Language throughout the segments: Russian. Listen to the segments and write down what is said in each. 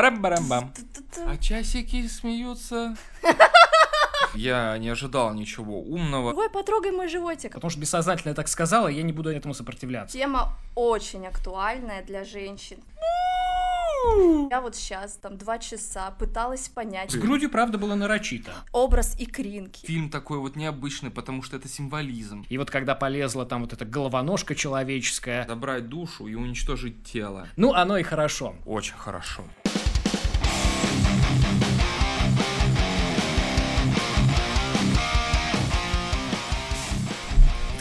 Парам-барам-бам. А часики смеются. Я не ожидал ничего умного. Ой, потрогай мой животик. Потому что бессознательно я так сказала, я не буду этому сопротивляться. Тема очень актуальная для женщин. Я вот сейчас, там, два часа пыталась понять С грудью, правда, было нарочито. образ икринки. Фильм такой вот необычный, потому что это символизм. И вот когда полезла там вот эта головоножка человеческая, Забрать душу и уничтожить тело. ну, оно и хорошо. Очень хорошо.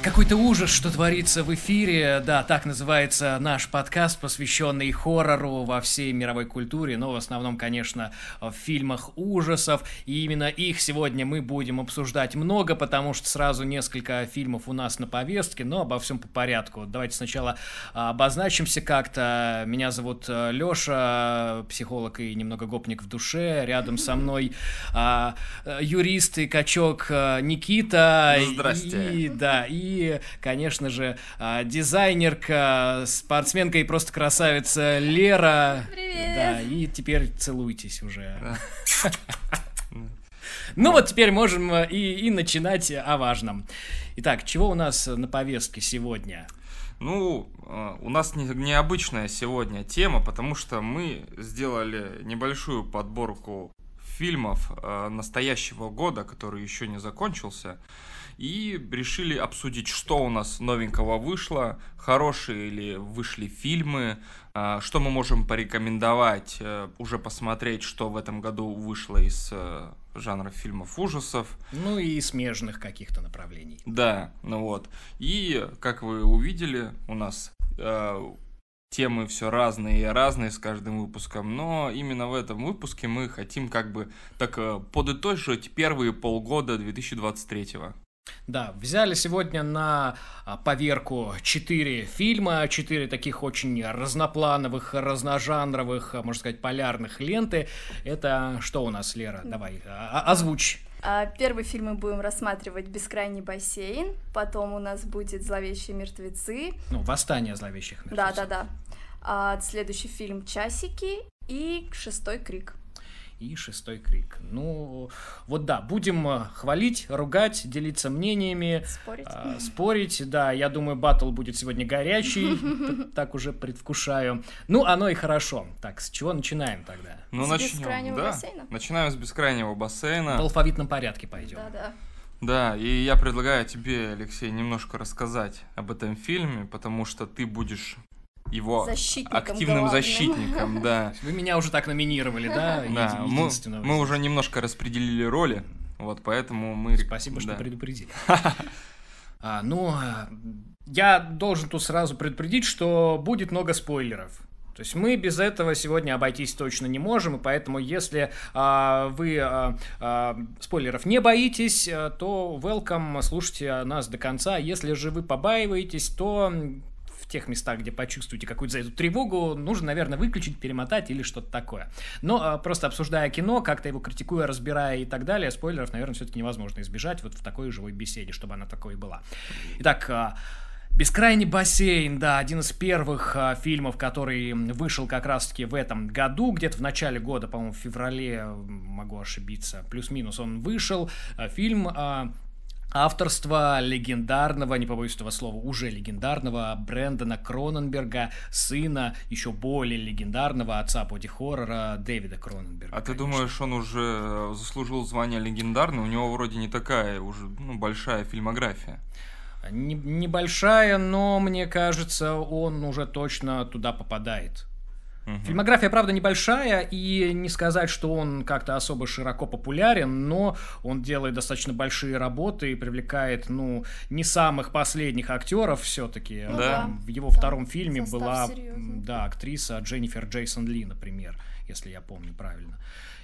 Какой-то ужас, что творится в эфире. Да, так называется наш подкаст, посвященный хоррору во всей мировой культуре, но в основном, конечно, в фильмах ужасов. И именно их сегодня мы будем обсуждать много, потому что сразу несколько фильмов у нас на повестке, но обо всем по порядку. Давайте сначала а, обозначимся как-то. Меня зовут Лёша, психолог и немного гопник в душе. Рядом со мной а, э, юрист и качок а, Никита. Здрасте. И, да, и, конечно же, а, дизайнерка, спортсменка и просто красавица Лера. Привет. Да, и теперь целуйтесь уже. Ну вот теперь можем э, и, и начинать о важном. Итак, чего у нас на повестке сегодня? Ну, э, у нас не- необычная сегодня тема, потому что мы сделали небольшую подборку фильмов э, настоящего года, который еще не закончился, и решили обсудить, что у нас новенького вышло, хорошие ли вышли фильмы, э, что мы можем порекомендовать, э, уже посмотреть, что в этом году вышло из э, жанра фильмов ужасов. Ну и смежных каких-то направлений. Да, ну вот. И, как вы увидели, у нас э, темы все разные и разные с каждым выпуском, но именно в этом выпуске мы хотим как бы так подытожить первые полгода 2023. Да, взяли сегодня на а, поверку четыре фильма, четыре таких очень разноплановых, разножанровых, а, можно сказать, полярных ленты. Это что у нас, Лера? Давай, а- озвучь. Первый фильм мы будем рассматривать «Бескрайний бассейн», потом у нас будет «Зловещие мертвецы», Ну, «Восстание зловещих мертвецов». да-да-да, следующий фильм «Часики» и «Шестой крик». И «Шестой крик». Ну, вот да, будем а, хвалить, ругать, делиться мнениями, Спорить? а, спорить. Да, я думаю, батл будет сегодня горячий, так уже предвкушаю. Ну, оно и хорошо. Так, с чего начинаем тогда? Ну, С начнем, «Бескрайнего да. бассейна»? Начинаем с бескрайнего бассейна. В алфавитном порядке пойдем. Да-да. Да, и я предлагаю тебе, Алексей, немножко рассказать об этом фильме, потому что ты будешь его Защитником активным главным. защитником, да. Вы меня уже так номинировали, да? Да, мы, мы уже немножко распределили роли, вот поэтому мы... Спасибо, что да. предупредили. А, ну, а, я должен тут сразу предупредить, что будет много спойлеров. То есть мы без этого сегодня обойтись точно не можем, и поэтому если а, вы а, а, спойлеров не боитесь, а, то welcome, слушайте нас до конца. Если же вы побаиваетесь, то тех местах, где почувствуете какую-то за эту тревогу, нужно, наверное, выключить, перемотать или что-то такое. Но а, просто обсуждая кино, как-то его критикуя, разбирая и так далее, спойлеров, наверное, все-таки невозможно избежать вот в такой живой беседе, чтобы она такой была. Итак, а, Бескрайний бассейн, да, один из первых а, фильмов, который вышел как раз-таки в этом году, где-то в начале года, по-моему, в феврале, могу ошибиться, плюс-минус он вышел. А, фильм а, авторства легендарного, не побоюсь этого слова, уже легендарного Брэндона Кроненберга, сына еще более легендарного отца боди-хоррора Дэвида Кроненберга. А ты конечно. думаешь, он уже заслужил звание легендарный? У него вроде не такая уже ну, большая фильмография. Не- небольшая, но мне кажется, он уже точно туда попадает. Мгм. Фильмография, правда, небольшая, и не сказать, что он как-то особо широко популярен, но он делает достаточно большие работы и привлекает, ну, не самых последних актеров все-таки. Ну Да. В его Да, втором фильме состав была, серьезный. да, актриса Дженнифер Джейсон Ли, например, если я помню правильно.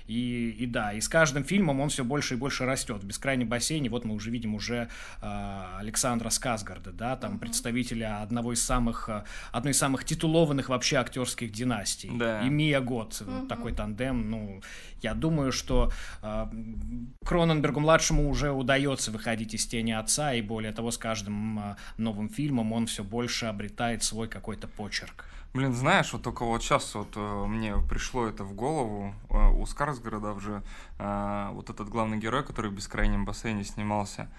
И, и да, и с каждым фильмом он все больше и больше растет. В «Бескрайнем бассейне» вот мы уже видим уже а, Александра Сказгарда, да, там представителя одного из самых, а, одной из самых титулованных вообще актерских династий. Да. И Мия Гот, вот Мгм. такой тандем, ну, я думаю, что а, Кроненбергу-младшему уже удается выходить из тени отца, и более того, с каждым а, новым фильмом он все больше обретает свой какой-то почерк. Блин, знаешь, вот только вот сейчас вот э, мне пришло это в голову. Э, у Скарсгорода уже э, вот этот главный герой, который в бескрайнем бассейне снимался,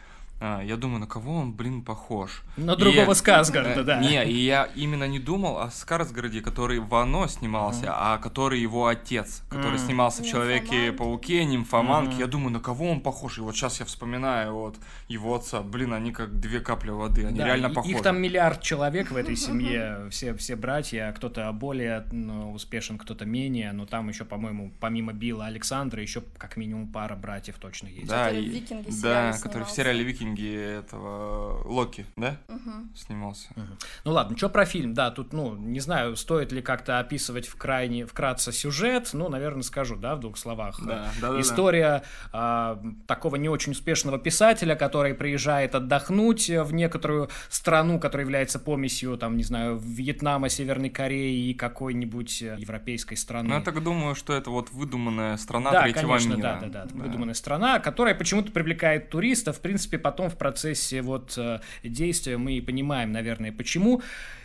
я думаю, на кого он, блин, похож. На другого и, Скарсгарда, э, да. Не, и я именно не думал о Скарсгарде, который в «Оно» снимался, mm. а который его отец, который mm. снимался в «Человеке-пауке», «Нимфоманке». Mm. Я думаю, на кого он похож? И вот сейчас я вспоминаю вот его отца. Блин, они как две капли воды, они да, реально похожи. Их там миллиард человек в этой семье, все, все братья, кто-то более ну, успешен, кто-то менее, но там еще, по-моему, помимо Билла Александра, еще как минимум пара братьев точно есть. Да, и, да, который в сериале «Викинги» викинги этого Локи, да? Угу. Снимался. Угу. Ну ладно, что про фильм? Да, тут, ну, не знаю, стоит ли как-то описывать в крайне, вкратце сюжет, ну, наверное, скажу, да, в двух словах. Да, да, да. История да. Э, такого не очень успешного писателя, который приезжает отдохнуть в некоторую страну, которая является помесью, там, не знаю, Вьетнама, Северной Кореи и какой-нибудь европейской страны. Ну, я так думаю, что это вот выдуманная страна да, третьего конечно, мира. Да, да, да, да, выдуманная страна, которая почему-то привлекает туристов, в принципе, потом потом в процессе вот э, действия мы понимаем, наверное, почему.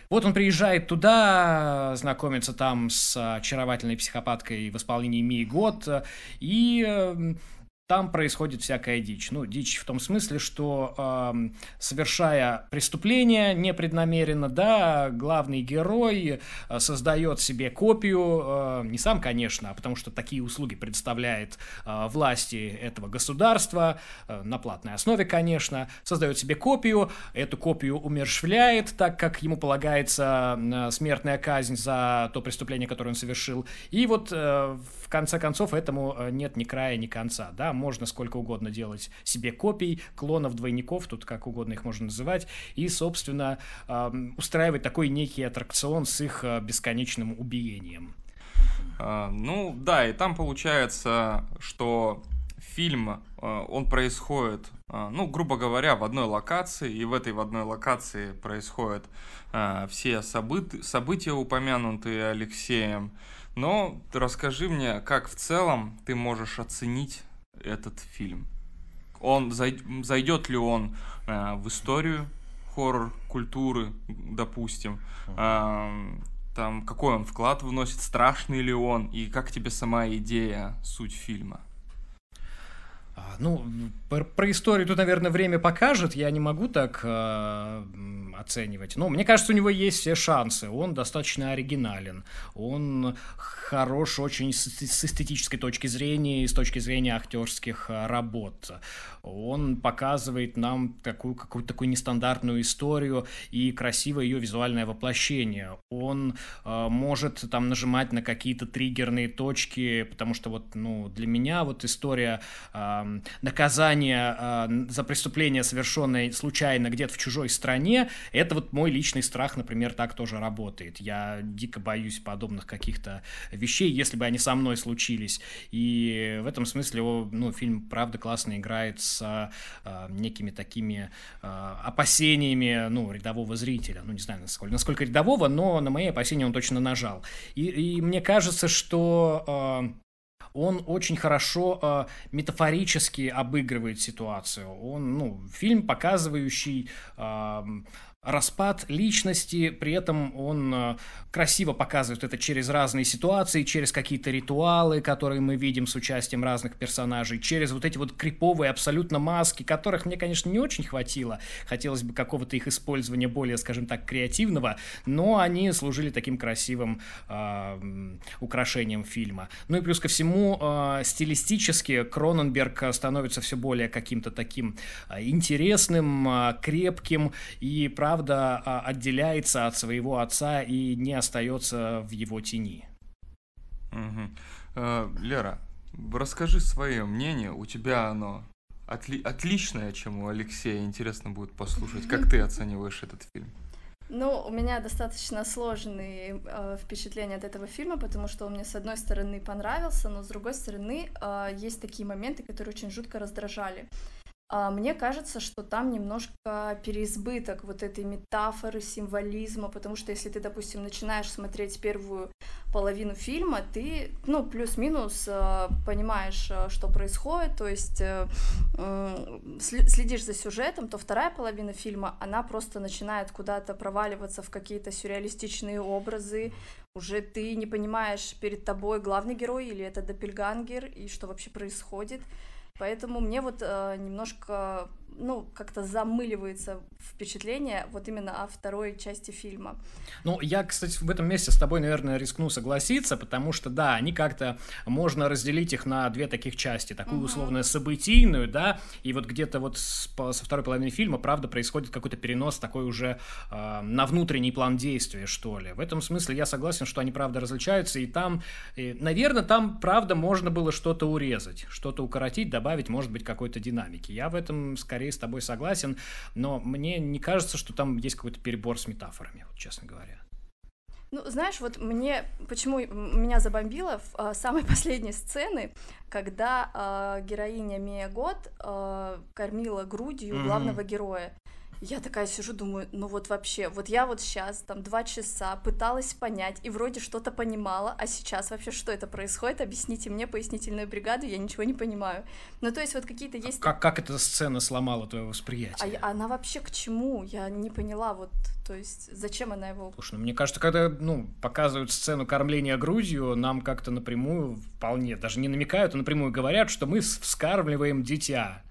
Вот он приезжает туда, знакомится там с очаровательной психопаткой в исполнении Мии Год, и эм, там происходит всякая дичь. Ну, дичь в том смысле, что э, совершая преступление непреднамеренно, да, главный герой э, создает себе копию, э, не сам, конечно, а потому что такие услуги предоставляет э, власти этого государства, э, на платной основе, конечно, создает себе копию, эту копию умершвляет, так как ему полагается э, смертная казнь за то преступление, которое он совершил. И вот э, конце концов этому э, нет ни края, ни конца, да, можно сколько угодно делать себе копий, клонов, двойников, тут как угодно их можно называть, и, собственно, устраивать такой некий аттракцион с их э, бесконечным убиением. А, ну да, и там получается, что фильм, э, он происходит, э, ну, грубо говоря, в одной локации, и в этой в одной локации происходят все событ события, упомянутые Алексеем. Но расскажи мне, как в целом ты можешь оценить этот фильм? Он зайдет ли он э, в историю хоррор культуры, допустим? Э, там какой он вклад вносит, страшный ли он, и как тебе сама идея, суть фильма? А, ну, про, про историю тут, наверное, время покажет. Я не могу так э, оценивать. Но мне кажется, у него есть все шансы. Он достаточно оригинален. Он хорош очень с, с эстетической точки зрения и с точки зрения актерских э, работ. Он показывает нам такую какую-то такую нестандартную историю и красивое ее визуальное воплощение. Он э, может там нажимать на какие-то триггерные точки, потому что вот, ну, для меня вот история э, наказания э, за преступление, совершенное случайно где-то в чужой стране, это вот мой личный страх, например, так тоже работает. Я дико боюсь подобных каких-то вещей, если бы они со мной случились. И в этом смысле, ну, фильм правда классно играет с э, некими такими э, опасениями, ну, рядового зрителя. Ну, не знаю, насколько, насколько рядового, но на мои опасения он точно нажал. И, и мне кажется, что э, он очень хорошо э, метафорически обыгрывает ситуацию. Он, ну, фильм, показывающий э, распад личности, при этом он э, красиво показывает это через разные ситуации, через какие-то ритуалы, которые мы видим с участием разных персонажей, через вот эти вот криповые абсолютно маски, которых мне, конечно, не очень хватило. Хотелось бы какого-то их использования более, скажем так, креативного, но они служили таким красивым э, украшением фильма. Ну и плюс ко всему, э, стилистически Кроненберг становится все более каким-то таким э, интересным, крепким и, правда, правда а, отделяется от своего отца и не остается в его тени. Угу. Лера, расскажи свое мнение. У тебя оно отли- отличное, чем у Алексея. Интересно будет послушать, как ты оцениваешь этот фильм. Ну, у меня достаточно сложные э, впечатления от этого фильма, потому что он мне с одной стороны понравился, но с другой стороны э, есть такие моменты, которые очень жутко раздражали. Мне кажется, что там немножко переизбыток вот этой метафоры, символизма, потому что если ты, допустим, начинаешь смотреть первую половину фильма, ты, ну, плюс-минус э, понимаешь, э, что происходит, то есть э, следишь за сюжетом, то вторая половина фильма, она просто начинает куда-то проваливаться в какие-то сюрреалистичные образы, уже ты не понимаешь, перед тобой главный герой или это Доппельгангер, и что вообще происходит. Поэтому мне вот э, немножко ну, как-то замыливается впечатление вот именно о второй части фильма. Ну, я, кстати, в этом месте с тобой, наверное, рискну согласиться, потому что, да, они как-то, можно разделить их на две таких части, такую угу. условно событийную, да, и вот где-то вот с, по, со второй половины фильма, правда, происходит какой-то перенос такой уже э, на внутренний план действия, что ли. В этом смысле я согласен, что они, правда, различаются, и там, и, наверное, там, правда, можно было что-то урезать, что-то укоротить, добавить, может быть, какой-то динамики. Я в этом скорее скорее с тобой согласен, но мне не кажется, что там есть какой-то перебор с метафорами, вот, честно говоря. Ну, знаешь, вот мне, почему меня забомбило в э, самой последней сцены, когда э, героиня Мия Год э, кормила грудью mm-hmm. главного героя. Я такая сижу, думаю, ну вот вообще, вот я вот сейчас там два часа пыталась понять и вроде что-то понимала, а сейчас вообще что это происходит? Объясните мне пояснительную бригаду, я ничего не понимаю. Ну то есть вот какие-то есть... Как, как эта сцена сломала твое восприятие? А она вообще к чему? Я не поняла, вот, то есть зачем она его... Слушай, ну мне кажется, когда, ну, показывают сцену кормления грудью, нам как-то напрямую вполне, даже не намекают, а напрямую говорят, что мы вскармливаем дитя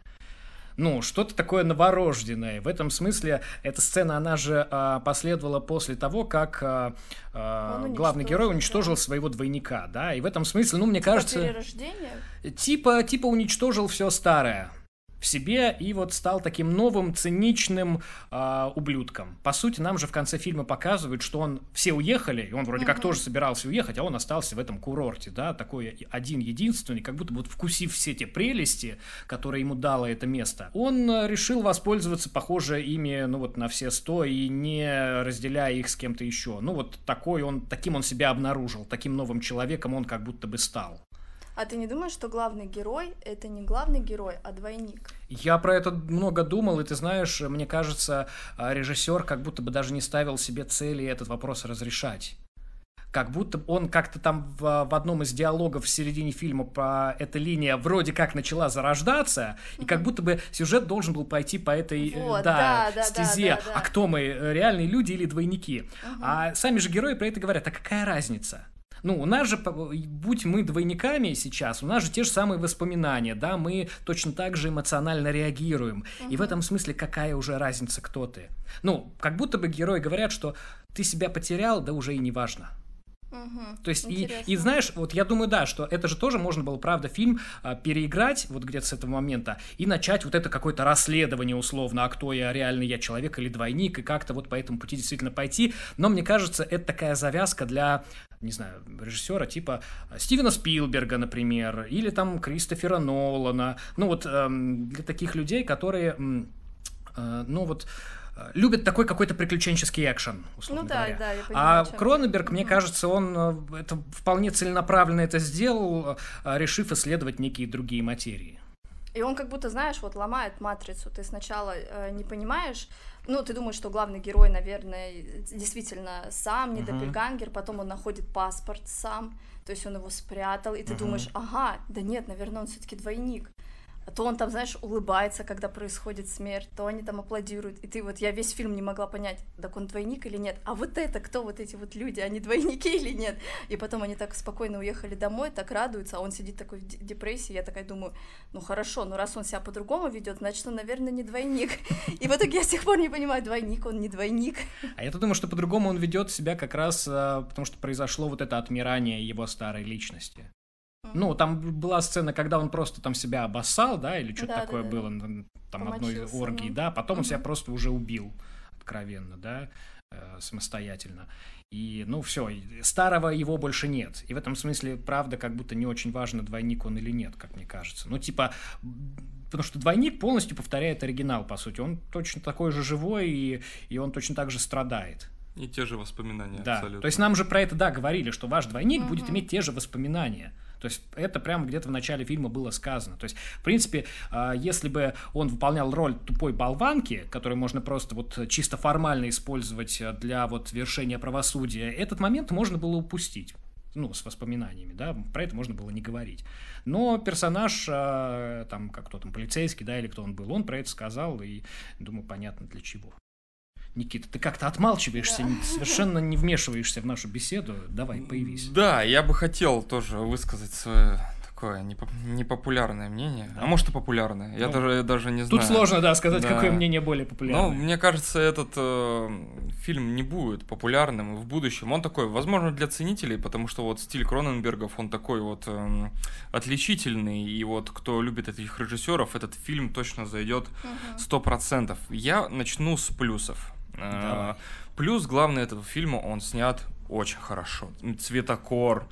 ну, что-то такое новорожденное. В этом смысле эта сцена, она же а, последовала после того, как а, а, главный герой уничтожил да. своего двойника, да, и в этом смысле, ну, мне типа кажется... Перерождение? Типа, типа уничтожил все старое в себе и вот стал таким новым циничным э, ублюдком. По сути, нам же в конце фильма показывают, что он все уехали, и он вроде mm-hmm. как тоже собирался уехать, а он остался в этом курорте, да, такой один единственный, как будто вот вкусив все те прелести, которые ему дало это место, он э, решил воспользоваться, похоже, ими, ну вот на все сто и не разделяя их с кем-то еще. Ну вот такой он, таким он себя обнаружил, таким новым человеком он как будто бы стал. А ты не думаешь, что главный герой — это не главный герой, а двойник? Я про это много думал, и ты знаешь, мне кажется, а, режиссер как будто бы даже не ставил себе цели этот вопрос разрешать как будто он как-то там в, в одном из диалогов в середине фильма по эта линия вроде как начала зарождаться, и как будто бы сюжет должен был пойти по этой э, вот, да, да, стезе. Да, да, да. А кто мы, реальные люди или двойники? Mm-hmm. А сами же герои про это говорят, а какая разница? Ну, у нас же, будь мы двойниками сейчас, у нас же те же самые воспоминания, да, мы точно так же эмоционально реагируем. Угу. И в этом смысле какая уже разница, кто ты? Ну, как будто бы герои говорят, что ты себя потерял, да уже и не важно. Угу, То есть, и, и знаешь, вот я думаю, да, что это же тоже можно было, правда, фильм а, переиграть вот где-то с этого момента и начать вот это какое-то расследование условно, а кто я, реальный я человек или двойник, и как-то вот по этому пути действительно пойти. Но мне кажется, это такая завязка для, не знаю, режиссера типа Стивена Спилберга, например, или там Кристофера Нолана. Ну вот эм, для таких людей, которые, э, ну вот любит такой какой-то приключенческий экшен, условно ну, говоря. Да, да, я понимаю, а Кроненберг, мне кажется, он э, это вполне целенаправленно это сделал, э, решив исследовать некие другие материи. И он как будто, знаешь, вот ломает матрицу. Ты сначала э, не понимаешь, ну, ты думаешь, что главный герой, наверное, действительно сам, не uh-huh. допельгангер, потом он находит паспорт сам, то есть он его спрятал, и ты uh-huh. думаешь, ага, да нет, наверное, он все-таки двойник то он там, знаешь, улыбается, когда происходит смерть, то они там аплодируют, и ты вот, я весь фильм не могла понять, так он двойник или нет, а вот это, кто вот эти вот люди, они двойники или нет, и потом они так спокойно уехали домой, так радуются, а он сидит такой в депрессии, я такая думаю, ну хорошо, ну раз он себя по-другому ведет, значит, он, наверное, не двойник, и в итоге я с тех пор не понимаю, двойник он, не двойник. А я-то думаю, что по-другому он ведет себя как раз, а, потому что произошло вот это отмирание его старой личности. Ну, там была сцена, когда он просто там себя обоссал, да, или что-то да, такое да, было, да. там Помочился, одной оргии, ну. да, потом угу. он себя просто уже убил откровенно, да, э, самостоятельно. И, ну, все, старого его больше нет. И в этом смысле, правда, как будто не очень важно, двойник он или нет, как мне кажется. Ну, типа, потому что двойник полностью повторяет оригинал, по сути. Он точно такой же живой, и, и он точно так же страдает. И те же воспоминания, да. абсолютно. То есть нам же про это, да, говорили, что ваш двойник угу. будет иметь те же воспоминания. То есть это прямо где-то в начале фильма было сказано. То есть, в принципе, а, если бы он выполнял роль тупой болванки, которую можно просто вот чисто формально использовать для вот вершения правосудия, этот момент можно было упустить ну, с воспоминаниями, да, про это можно было не говорить. Но персонаж, а, там, как кто там, полицейский, да, или кто он был, он про это сказал, и, думаю, понятно для чего. Никита, ты как-то отмалчиваешься, да. совершенно не вмешиваешься в нашу беседу. Давай, появись. Да, я бы хотел тоже высказать свое такое непопулярное мнение. Да. А может и популярное. Я ну, даже, даже не знаю. Тут сложно, да, сказать, да. какое мнение более популярное. Ну, мне кажется, этот э, фильм не будет популярным в будущем. Он такой, возможно, для ценителей, потому что вот стиль Кроненбергов, он такой вот э, отличительный. И вот кто любит этих режиссеров, этот фильм точно зайдет сто процентов. Я начну с плюсов. Э, плюс главный этого фильма, он снят очень хорошо. Цветокор,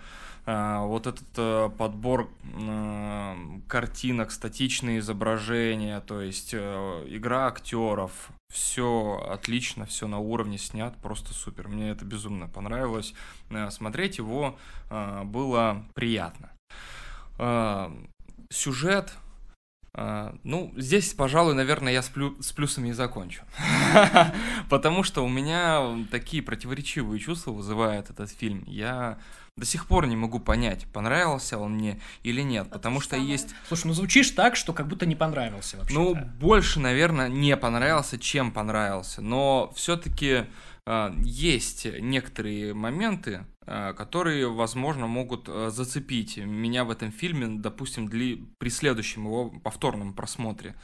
а, вот этот э, подбор э, картинок, статичные изображения, то есть э, игра актеров, все отлично, все на уровне снят, просто супер. Мне это безумно понравилось. Смотреть его было приятно. Сюжет ну, здесь, пожалуй, наверное, я с, плю с плюсами и закончу. Потому что у меня такие противоречивые чувства вызывает этот фильм. Я до сих пор не могу понять, понравился он мне или нет, потому что самое. есть... Слушай, ну звучишь так, что как будто не понравился вообще. Ну, больше, наверное, не понравился, чем понравился, но все-таки есть некоторые моменты, э, которые, возможно, могут э, зацепить меня в этом фильме, допустим, для, при следующем его повторном просмотре.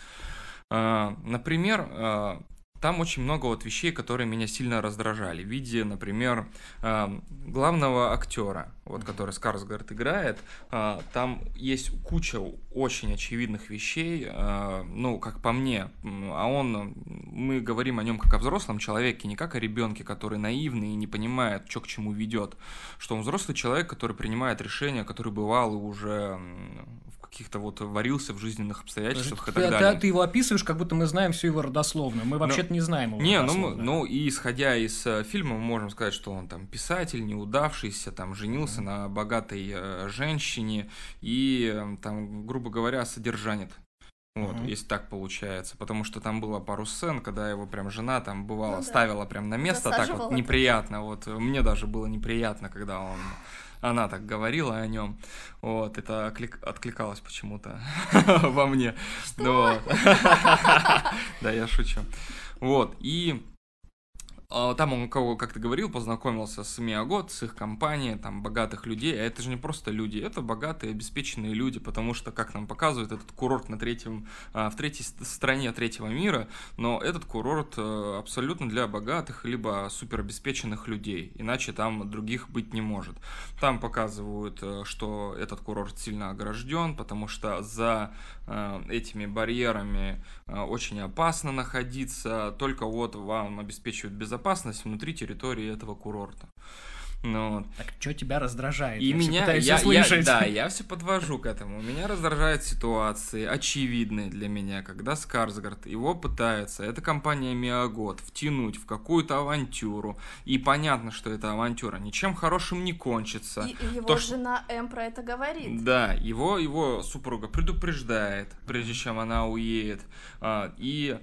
Например, там очень много вот вещей, которые меня сильно раздражали. В виде, например, э, главного актера, вот, который Скарсгард играет, э, там есть куча очень очевидных вещей, э, ну, как по мне, а он, мы говорим о нем как о взрослом человеке, не как о ребенке, который наивный и не понимает, что к чему ведет, что он взрослый человек, который принимает решения, который бывал и уже каких-то вот варился в жизненных обстоятельствах Подожди, и так ты, далее. Ты, ты его описываешь, как будто мы знаем всю его родословную. Мы вообще-то не знаем его Не, ну, ну и исходя из э, фильма, мы можем сказать, что он там писатель, неудавшийся, там женился mm-hmm. на богатой э, женщине и э, там, грубо говоря, содержанит. Вот, mm-hmm. если так получается. Потому что там было пару сцен, когда его прям жена там бывала, ну, да. ставила прям на место, так вот неприятно. Вот мне даже было неприятно, когда он она так говорила о нем. Вот, это откликалось почему-то во мне. Да, я шучу. Вот, и там он, как ты говорил, познакомился с Миагот, с их компанией, там, богатых людей. А это же не просто люди, это богатые, обеспеченные люди, потому что, как нам показывают, этот курорт на третьем, а, в третьей стране третьего мира, но этот курорт э, абсолютно для богатых, либо суперобеспеченных людей, иначе там других быть не может. Там показывают, э, что этот курорт сильно огражден, потому что за э, этими барьерами очень опасно находиться, только вот вам обеспечивают безопасность безопасность внутри территории этого курорта. Ну, вот. Так что тебя раздражает? И я меня, я, я, да, я все подвожу к этому. Меня раздражают ситуации, очевидные для меня, когда Скарсгард его пытается, эта компания Миагод, втянуть в какую-то авантюру. И понятно, что эта авантюра ничем хорошим не кончится. И, и его То, жена М про это говорит. Да, его, его супруга предупреждает, прежде чем она уедет. А, и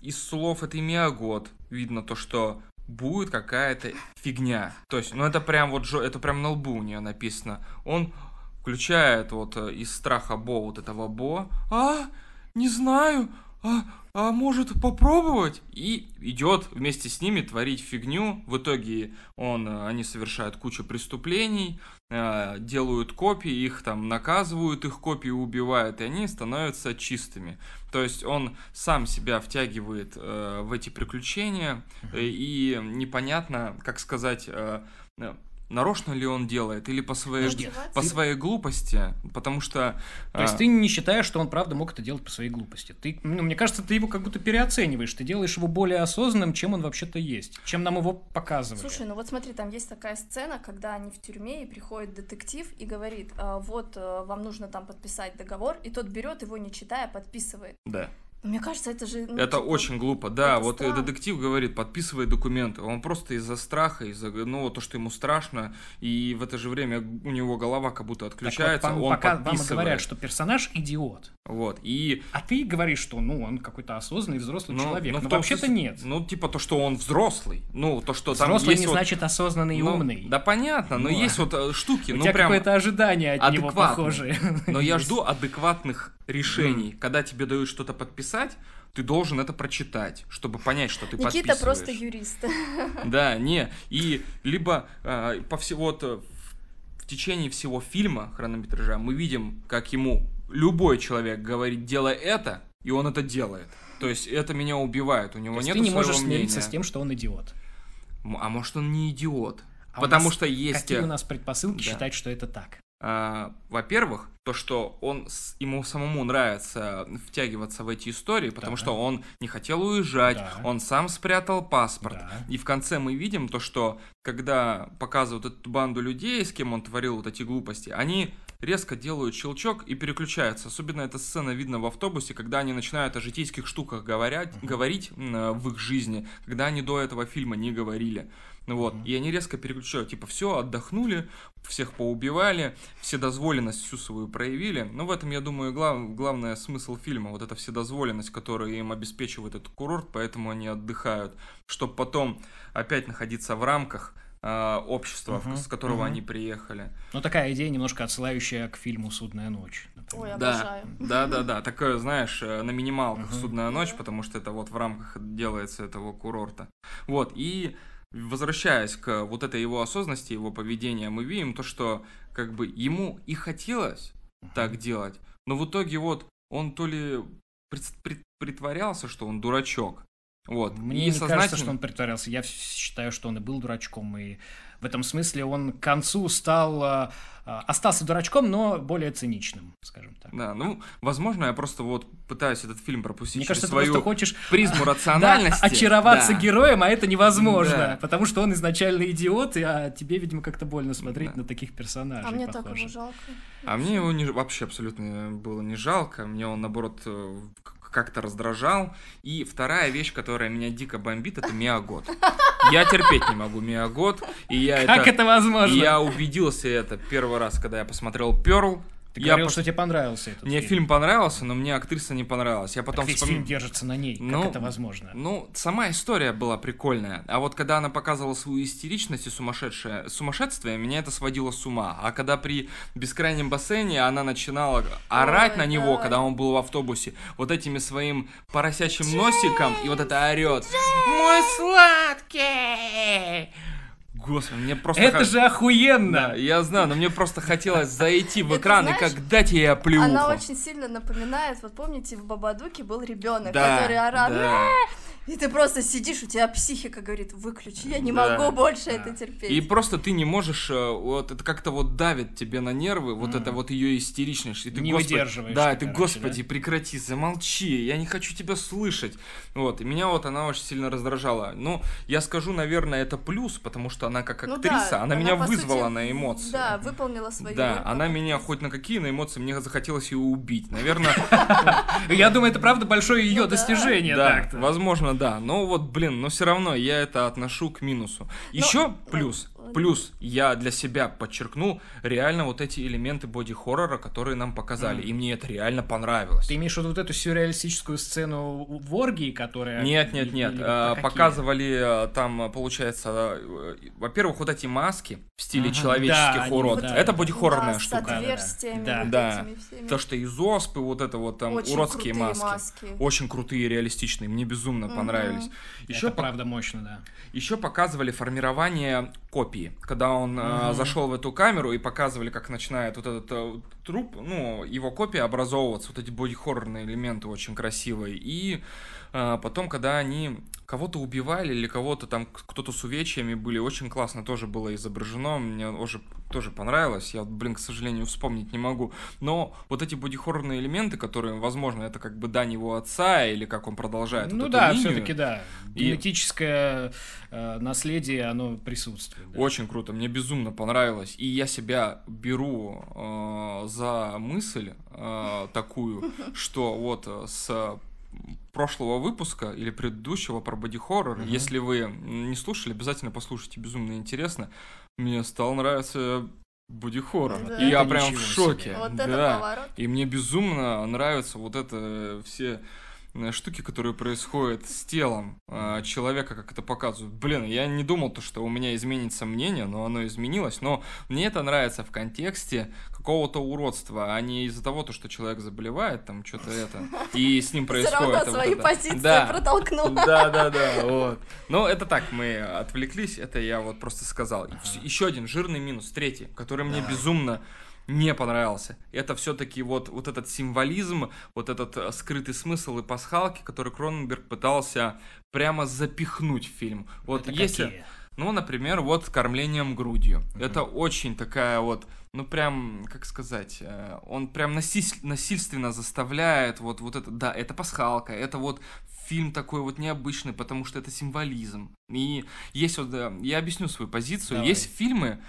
из слов этой Миагод видно то, что будет какая-то фигня. То есть, ну это прям вот, это прям на лбу у нее написано. Он включает вот э, из страха Бо вот этого Бо. А, не знаю, а, а может попробовать? И идет вместе с ними творить фигню. В итоге он, э, они совершают кучу преступлений, э, делают копии, их там наказывают, их копии убивают, и они становятся чистыми. То есть он сам себя втягивает э, в эти приключения, и непонятно, как сказать нарочно ли он делает или по своей, по своей глупости, потому что... То есть а... ты не считаешь, что он правда мог это делать по своей глупости? Ты, ну, мне кажется, ты его как будто переоцениваешь, ты делаешь его более осознанным, чем он вообще-то есть, чем нам его показывают. Слушай, ну вот смотри, там есть такая сцена, когда они в тюрьме, и приходит детектив и говорит, а, вот, э, вам нужно там подписать договор, и тот берет его, не читая, подписывает. Да. Мне кажется, это же... Ну, это типа, очень глупо, да. Вот странно. детектив говорит, подписывай документы. Он просто из-за страха, из-за ну то, что ему страшно, и в это же время у него голова как будто Так вот, отключается, вам- он пока вам подписывает. говорят, что персонаж идиот. Вот и А ты говоришь, что ну он какой-то осознанный взрослый ну, человек. ну, Но вообще-то нет. Ну типа то, что он взрослый, ну то, что там Взрослый не вот- значит осознанный и ну, умный. Да понятно, но Ну, есть вот э, штуки, У ну тебя прям. какое-то ожидание от него похожее. Но я жду адекватных решений. Когда тебе дают что-то подписать, ты должен это прочитать, чтобы понять, что ты Никита подписываешь. просто юрист. Да, не. И либо э, по всему вот в, течение всего фильма хронометража мы видим, как ему любой человек говорит делай это, и он это делает. То есть это меня убивает. У него нет ты не своего можешь смириться мнения. с тем, что он идиот. А может он не идиот? А у Потому нас что есть. Какие э, у нас предпосылки да. считать, что это так? А, во-первых, то, что он ему самому нравится втягиваться в эти истории, потому Да. что он не хотел уезжать, Да. он сам спрятал паспорт. Да. И в конце мы видим то, что когда показывают эту банду людей, с кем он творил вот эти глупости, они резко делают щелчок и переключаются. Особенно эта сцена видно в автобусе, когда они начинают о житейских штуках говорять, говорить м, э, в их жизни, когда они до этого фильма не говорили. Ну Вот. И они резко переключают. Типа, все, отдохнули, всех поубивали, вседозволенность всю свою проявили. Но в этом, я думаю, глав, главный смысл фильма. Вот эта вседозволенность, которую им обеспечивает этот курорт, поэтому они отдыхают. Чтобы потом опять находиться в рамках а, общества, Мгм, с которого мгм. они приехали. Ну, такая идея немножко отсылающая к фильму «Судная ночь». например. Ой, Да, обожаю. да, да, да. Такое, знаешь, э, на минималках Мгм. судная ночь, потому что это вот в рамках делается этого курорта. Вот, и возвращаясь к вот этой его осознанности, его поведения, мы видим то, что как бы ему и хотелось так делать, но в итоге вот он то ли притворялся, что он дурачок, вот, Мне и не кажется, что сознательно- он притворялся. Я считаю, что он и был дурачком, и в этом смысле он к концу стал... а, а, остался дурачком, но более циничным, скажем так. Да, ну, возможно, я просто вот пытаюсь этот фильм пропустить Мне через кажется, ты свою просто хочешь призму да, рациональности. очароваться Да. героем, а это невозможно, Да. потому что он изначально идиот, и, а тебе, видимо, как-то больно смотреть Да. на таких персонажей. А мне так его жалко. А мне его не, вообще абсолютно было не жалко, мне он, наоборот, э, как-то раздражал. И вторая вещь, которая меня дико бомбит, это Миагод. Я терпеть не могу Миагод, и я Как это возможно? и я убедился это первый раз, когда я посмотрел Перл. Ты я говорил, пос- что тебе понравился этот Мне фильм понравился, но мне актриса не понравилась. Я потом Весь вспом- фильм держится на ней. Ну, как это возможно? Ну, сама история была прикольная. А вот когда она показывала свою истеричность и сумасшедшее, сумасшествие, меня это сводило с ума. А когда при бескрайнем бассейне она начинала орать Ой, на него, да. когда он был в автобусе, вот этими своим поросячьим носиком, и вот это орет. Мой сладкий! Господи, мне просто... Это х- же охуенно! Да, я знаю, но мне просто хотелось зайти в экран и как дать ей оплеуху. Она очень сильно напоминает, вот помните, в Бабадуке был ребенок, который орал. И ты просто сидишь, у тебя психика говорит, выключи, я не Да, могу больше да. это терпеть. И просто ты не можешь, э, вот это как-то вот давит тебе на нервы, вот это вот ее истеричность. И ты, Не господи, выдерживаешь Да, ты, ты, короче, господи, прекрати, замолчи, я не хочу тебя слышать. Вот, и меня вот она очень сильно раздражала. Ну, я скажу, наверное, это плюс, потому что она как Ну актриса, да, она, меня по вызвала сути, на эмоции. Да, выполнила свою Да, роль она меня хоть на какие на эмоции, мне захотелось ее убить. Наверное, Я думаю, это правда большое ее Ну да. достижение. да, так-то. Возможно, да. Но вот, блин, но все равно я это отношу к минусу. Еще ну, плюс. Плюс я для себя подчеркнул реально вот эти элементы боди-хоррора, которые нам показали. И мне это реально понравилось. Ты имеешь вот эту сюрреалистическую сцену в оргии, которая... Нет, нет, нет. Или какие? показывали э, там, э, получается, э, во-первых, вот эти маски в стиле Ага, человеческих да, они- урод. да, это боди-хоррорная да, штука. С отверстиями, Да, вот да. этими всеми. То, что из оспы, вот это вот там Очень уродские крутые маски. маски. Очень крутые, реалистичные. Мне безумно Мгм. понравились. Это Еще правда мощно, да. Еще показывали формирование копии, когда он э, Мгм. зашел в эту камеру и показывали, как начинает вот этот э, труп, ну, его копия образовываться, вот эти боди-хоррорные элементы очень красивые. И э, потом, когда они кого-то убивали или кого-то там, кто-то с увечьями были, очень классно тоже было изображено, мне уже тоже понравилось, я, блин, к сожалению, вспомнить не могу. Но вот эти боди-хоррорные элементы, которые, возможно, это как бы дань его отца, или как он продолжает Ну вот эту да, линию. все-таки да. И- Генетическое э, наследие, оно присутствует. да. Очень круто, мне безумно понравилось. И я себя беру э, за мысль э, такую, что вот э, с прошлого выпуска или предыдущего про боди-хоррор. Угу. Если вы не слушали, обязательно послушайте, безумно интересно. Мне стал нравиться боди-хоррор. Да. И я прям в шоке. Вот да. это поворот. И мне безумно нравятся вот это все Э, штуки, которые происходят с телом э, человека, как это показывают. Блин, я не думал, то, что у меня изменится мнение, но оно изменилось. Но мне это нравится в контексте какого-то уродства, а не из-за того, то, что человек заболевает, там что-то это, и с ним происходит. Все равно свои позиции да. протолкнул. Да, да, да, вот. Но это так, мы отвлеклись, это я вот просто сказал. Ага. Еще один жирный минус, третий, который мне безумно не понравился. Это все-таки вот, вот этот символизм, вот этот э, скрытый смысл и пасхалки, который Кроненберг пытался прямо запихнуть в фильм. Вот Это если... Какие? Ну, например, вот кормлением грудью. Mm-hmm. Это очень такая вот, ну прям, как сказать, э, он прям насиль... насильственно заставляет вот, вот это, да, это пасхалка, это вот фильм такой вот необычный, потому что это символизм. И есть вот, я объясню свою позицию, Давай. есть фильмы,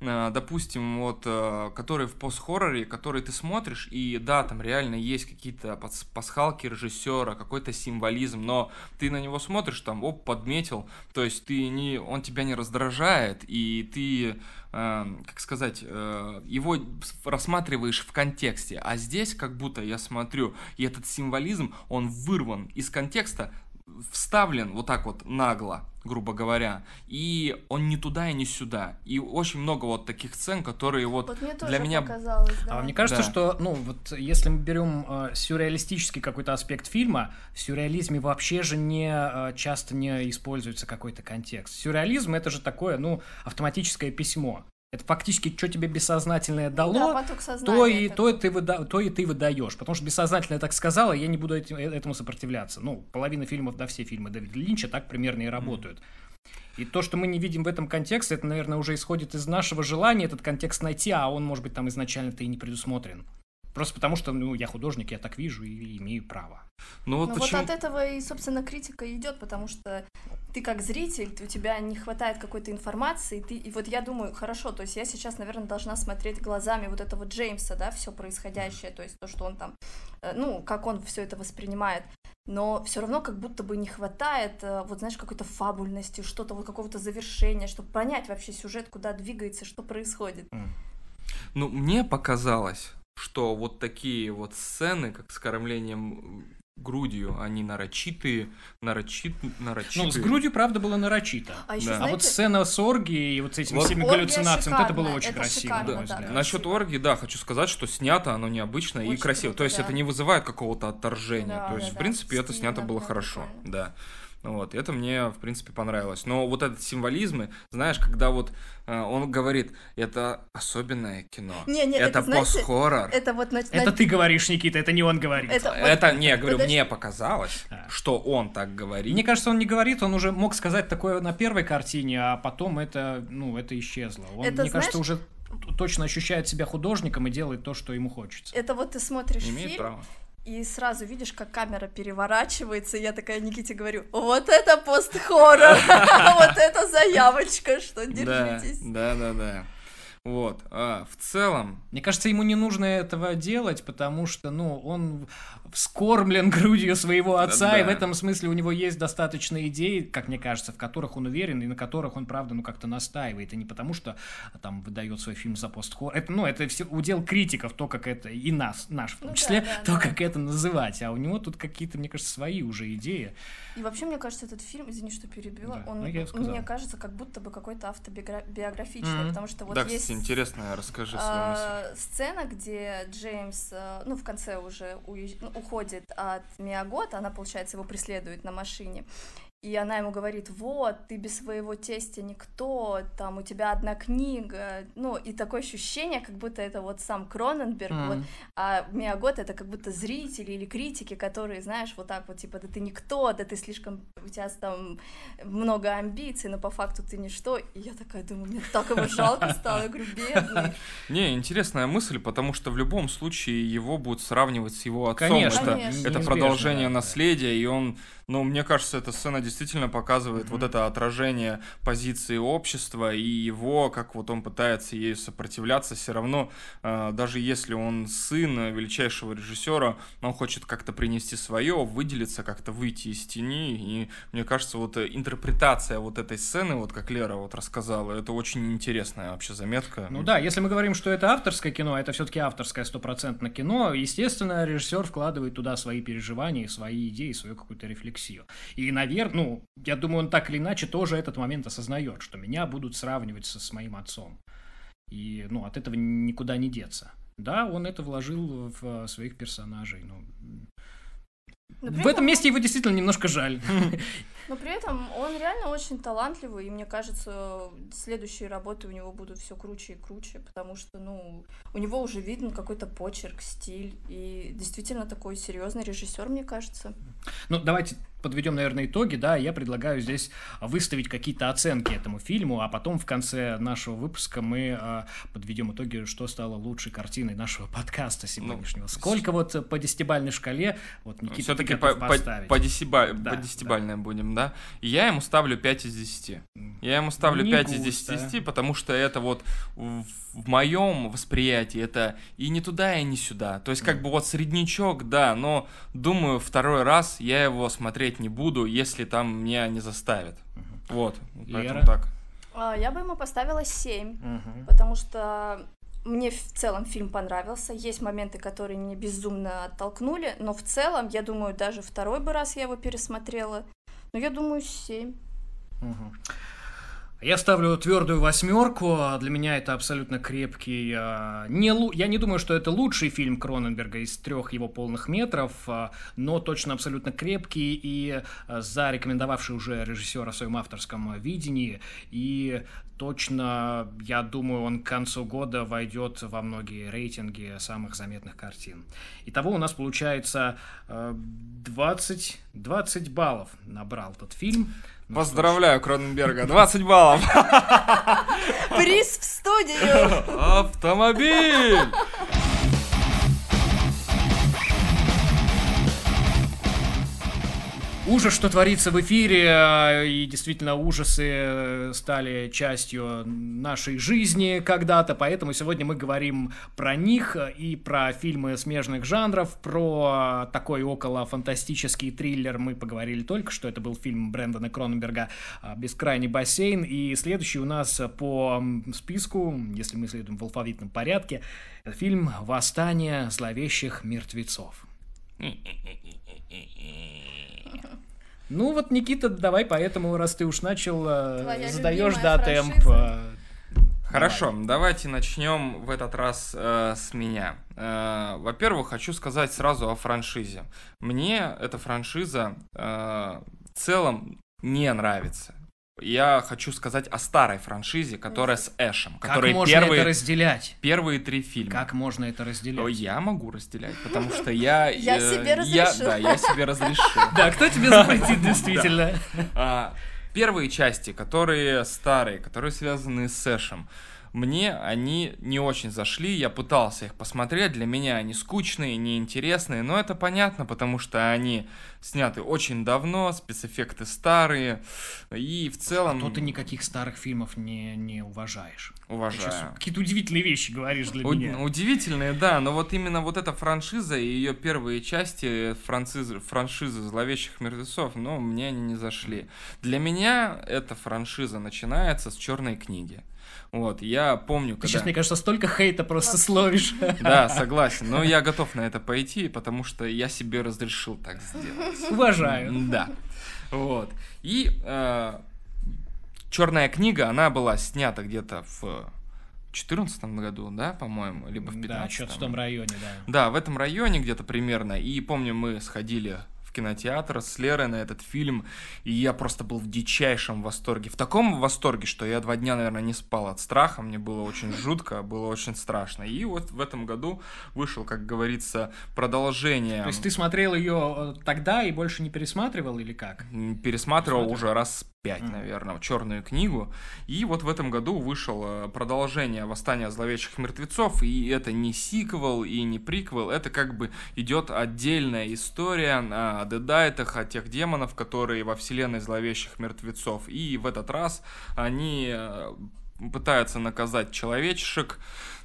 допустим, вот, э, которые в пост-хорроре, которые ты смотришь, и да, там реально есть какие-то пасхалки режиссера, какой-то символизм, но ты на него смотришь, там, оп, подметил, то есть ты не, он тебя не раздражает, и ты, э, как сказать, э, его рассматриваешь в контексте, а здесь как будто я смотрю, и этот символизм, он вырван из контекста, вставлен вот так вот нагло, грубо говоря, и он не туда и не сюда. И очень много вот таких сцен, которые вот, вот мне для меня... Показалось, да. А мне кажется, да. что, ну, вот если мы берем э, сюрреалистический какой-то аспект фильма, в сюрреализме вообще же не э, часто не используется какой-то контекст. Сюрреализм это же такое, ну, автоматическое письмо. Это фактически, что тебе бессознательное дало, да, то, и, то, и ты выда, то и ты выдаешь. Потому что бессознательное так сказала, я не буду этим, э, этому сопротивляться. Ну, половина фильмов, да, все фильмы Дэвида Линча так примерно и работают. И то, что мы не видим в этом контексте, это, наверное, уже исходит из нашего желания этот контекст найти, а он, может быть, там изначально-то и не предусмотрен. Просто потому что, ну, я художник, я так вижу и имею право. Ну вот, ну, почему... вот от этого и, собственно, критика идет, потому что ты как зритель, у тебя не хватает какой-то информации, и ты, и вот я думаю, хорошо, то есть я сейчас, наверное, должна смотреть глазами вот этого Джеймса, да, все происходящее, то есть то, что он там, э, ну, как он все это воспринимает, но все равно как будто бы не хватает, э, вот знаешь, какой-то фабульности, что-то вот какого-то завершения, чтобы понять вообще сюжет, куда двигается, что происходит. Ну, мне показалось, что вот такие вот сцены, как с кормлением грудью, они нарочитые, нарочит, нарочитые. Ну, с грудью, правда, было нарочито. А, еще, да. знаете, а вот сцена с оргией и вот с этими вот всеми галлюцинациями, вот это было очень это красиво, шикарно, на мой взгляд. Да. Насчет оргии, да, хочу сказать, что снято оно необычно очень и красиво. Круто, То есть да. это не вызывает какого-то отторжения. Да, То есть, да, в принципе, да. это снято было хорошо. Да. Вот, это мне, в принципе, понравилось. Но вот этот символизм, знаешь, когда вот э, он говорит, это особенное кино. Не, не, это, это пост-хоррор. Это вот... На, это на... ты говоришь, Никита, это не он говорит. Это, это вот, не, я говорю, подожди. мне показалось, а. что он так говорит. Мне кажется, он не говорит, он уже мог сказать такое на первой картине, а потом это, ну, это исчезло. Он, это, мне знаешь... кажется, уже точно ощущает себя художником и делает то, что ему хочется. Это вот ты смотришь Имеет фильм, право и сразу видишь, как камера переворачивается, и я такая Никите говорю, вот это пост-хоррор, вот это заявочка, что держитесь. Да, да, да. Вот. А в целом... Мне кажется, ему не нужно этого делать, потому что, ну, он вскормлен грудью своего отца, да, и в этом смысле у него есть достаточно идей, как мне кажется, в которых он уверен, и на которых он, правда, ну, как-то настаивает. И не потому, что там выдает свой фильм за постхор. Это, ну, это все удел критиков, то, как это, и нас, наш в том ну, числе, да, да, то, да. как это называть. А у него тут какие-то, мне кажется, свои уже идеи. И вообще, мне кажется, этот фильм, извини, что перебила, да, он, ну, мне кажется, как будто бы какой-то автобиографичный, mm-hmm. потому что вот да, есть... Кстати, интересно, расскажи свою мысль. Сцена, где Джеймс, э, ну, в конце уже уходит от Миагота, она, получается, его преследует на машине, и она ему говорит, вот, ты без своего тестя никто, там у тебя одна книга, ну, и такое ощущение, как будто это вот сам Кроненберг, mm. вот, а Миагот это как будто зрители или критики, которые, знаешь, вот так вот, типа, да ты никто, да ты слишком, у тебя там много амбиций, но по факту ты ничто, и я такая думаю, мне так его жалко стало, я говорю, бедный. Не, интересная мысль, потому что в любом случае его будут сравнивать с его отцом, это, это продолжение наследия, и он, ну, мне кажется, эта сцена действительно показывает mm-hmm. вот это отражение позиции общества и его, как вот он пытается ей сопротивляться, все равно, э, даже если он сын величайшего режиссера, он хочет как-то принести свое, выделиться, как-то выйти из тени. И мне кажется, вот интерпретация вот этой сцены, вот как Лера вот рассказала, это очень интересная вообще заметка. Ну да, если мы говорим, что это авторское кино, а это все-таки авторское стопроцентно кино, естественно, режиссер вкладывает туда свои переживания, свои идеи, свою какую-то рефлексию. И, наверное, ну, я думаю, он так или иначе тоже этот момент осознает, что меня будут сравнивать со, с моим отцом. И, ну, от этого никуда не деться. Да, он это вложил в своих персонажей. Ну, в этом месте его действительно немножко жаль. Но при этом он реально очень талантливый, и мне кажется, следующие работы у него будут все круче и круче, потому что, ну, у него уже виден какой-то почерк, стиль, и действительно такой серьезный режиссер, мне кажется. Ну, давайте подведем, наверное, итоги, да, я предлагаю здесь выставить какие-то оценки этому фильму, а потом в конце нашего выпуска мы э, подведем итоги, что стало лучшей картиной нашего подкаста сегодняшнего. Ну, Сколько вот по десятибальной шкале, вот Никита, Все-таки по, поставить? по, десятибаль, да, по десятибальной да. будем, да? И я ему ставлю 5 из 10. Я ему ставлю Не 5 густо. из 10, 10, потому что это вот в, в моем восприятии это и не туда, и не сюда. То есть как бы вот среднячок, да, но думаю, второй раз я его смотреть смотреть не буду, если там меня не заставят. Угу. Вот, Лера? поэтому так. А, я бы ему поставила 7, угу. потому что мне в целом фильм понравился. Есть моменты, которые меня безумно оттолкнули, но в целом, я думаю, даже второй бы раз я его пересмотрела. Но я думаю, 7. Угу. Я ставлю твердую восьмерку. Для меня это абсолютно крепкий. А, не, я не думаю, что это лучший фильм Кроненберга из трех его полных метров, а, но точно абсолютно крепкий и а, зарекомендовавший уже режиссера в своем авторском видении. И точно, я думаю, он к концу года войдет во многие рейтинги самых заметных картин. Итого у нас получается 20, 20 баллов набрал этот фильм. Ну, Поздравляю, Кроненберга, 20 баллов. Приз в студию. Автомобиль. Ужас, что творится в эфире, э, и действительно ужасы э, стали частью нашей жизни когда-то, поэтому сегодня мы говорим про них и про фильмы смежных жанров, про такой около фантастический триллер. Мы поговорили только что, это был фильм Брэндона Кроненберга «Бескрайний бассейн», и следующий у нас по списку, если мы следуем в алфавитном порядке, фильм «Восстание зловещих мертвецов». Ну вот, Никита, давай поэтому, раз ты уж начал, э, Твоя задаешь, да, темп. Хорошо, давай. давайте начнем в этот раз э, с меня. Э, во-первых, хочу сказать сразу о франшизе. Мне эта франшиза э, в целом не нравится я хочу сказать о старой франшизе, которая с Эшем. Как можно первые, это разделять? Первые три фильма. Как можно это разделять? Я могу разделять, потому что я... Я э, себе разрешу. Да, я себе разрешу. Да, кто тебе запретит, действительно? А, первые части, которые старые, которые связаны с Эшем, мне они не очень зашли, я пытался их посмотреть, для меня они скучные, неинтересные, но это понятно, потому что они сняты очень давно, спецэффекты старые, и в целом... А то ты никаких старых фильмов не, не уважаешь. Уважаю. Какие-то удивительные вещи говоришь для У- меня. Удивительные, да, но вот именно вот эта франшиза и ее первые части франшизы, франшизы «Зловещих мертвецов», ну, мне они не зашли. Для меня эта франшиза начинается с «Черной книги». Вот, я помню, Ты когда... сейчас, мне кажется, столько хейта просто словишь. Да, согласен, но я готов на это пойти, потому что я себе разрешил так сделать. Уважаю. Да, вот. И э, Черная книга, она была снята где-то в 2014 году, да, по-моему, либо в 2015. Да, что-то в том районе, да. Да, в этом районе где-то примерно. И помню, мы сходили кинотеатр с Лерой на этот фильм, и я просто был в дичайшем восторге. В таком восторге, что я два дня, наверное, не спал от страха, мне было очень жутко, было очень страшно. И вот в этом году вышел, как говорится, продолжение. То есть ты смотрел ее э, тогда и больше не пересматривал или как? Пересматривал уже раз пять, mm. наверное, черную книгу. И вот в этом году вышло продолжение Восстания зловещих мертвецов. И это не сиквел и не приквел. Это как бы идет отдельная история о дедайтах, о тех демонов, которые во вселенной зловещих мертвецов. И в этот раз они э, пытаются наказать человечешек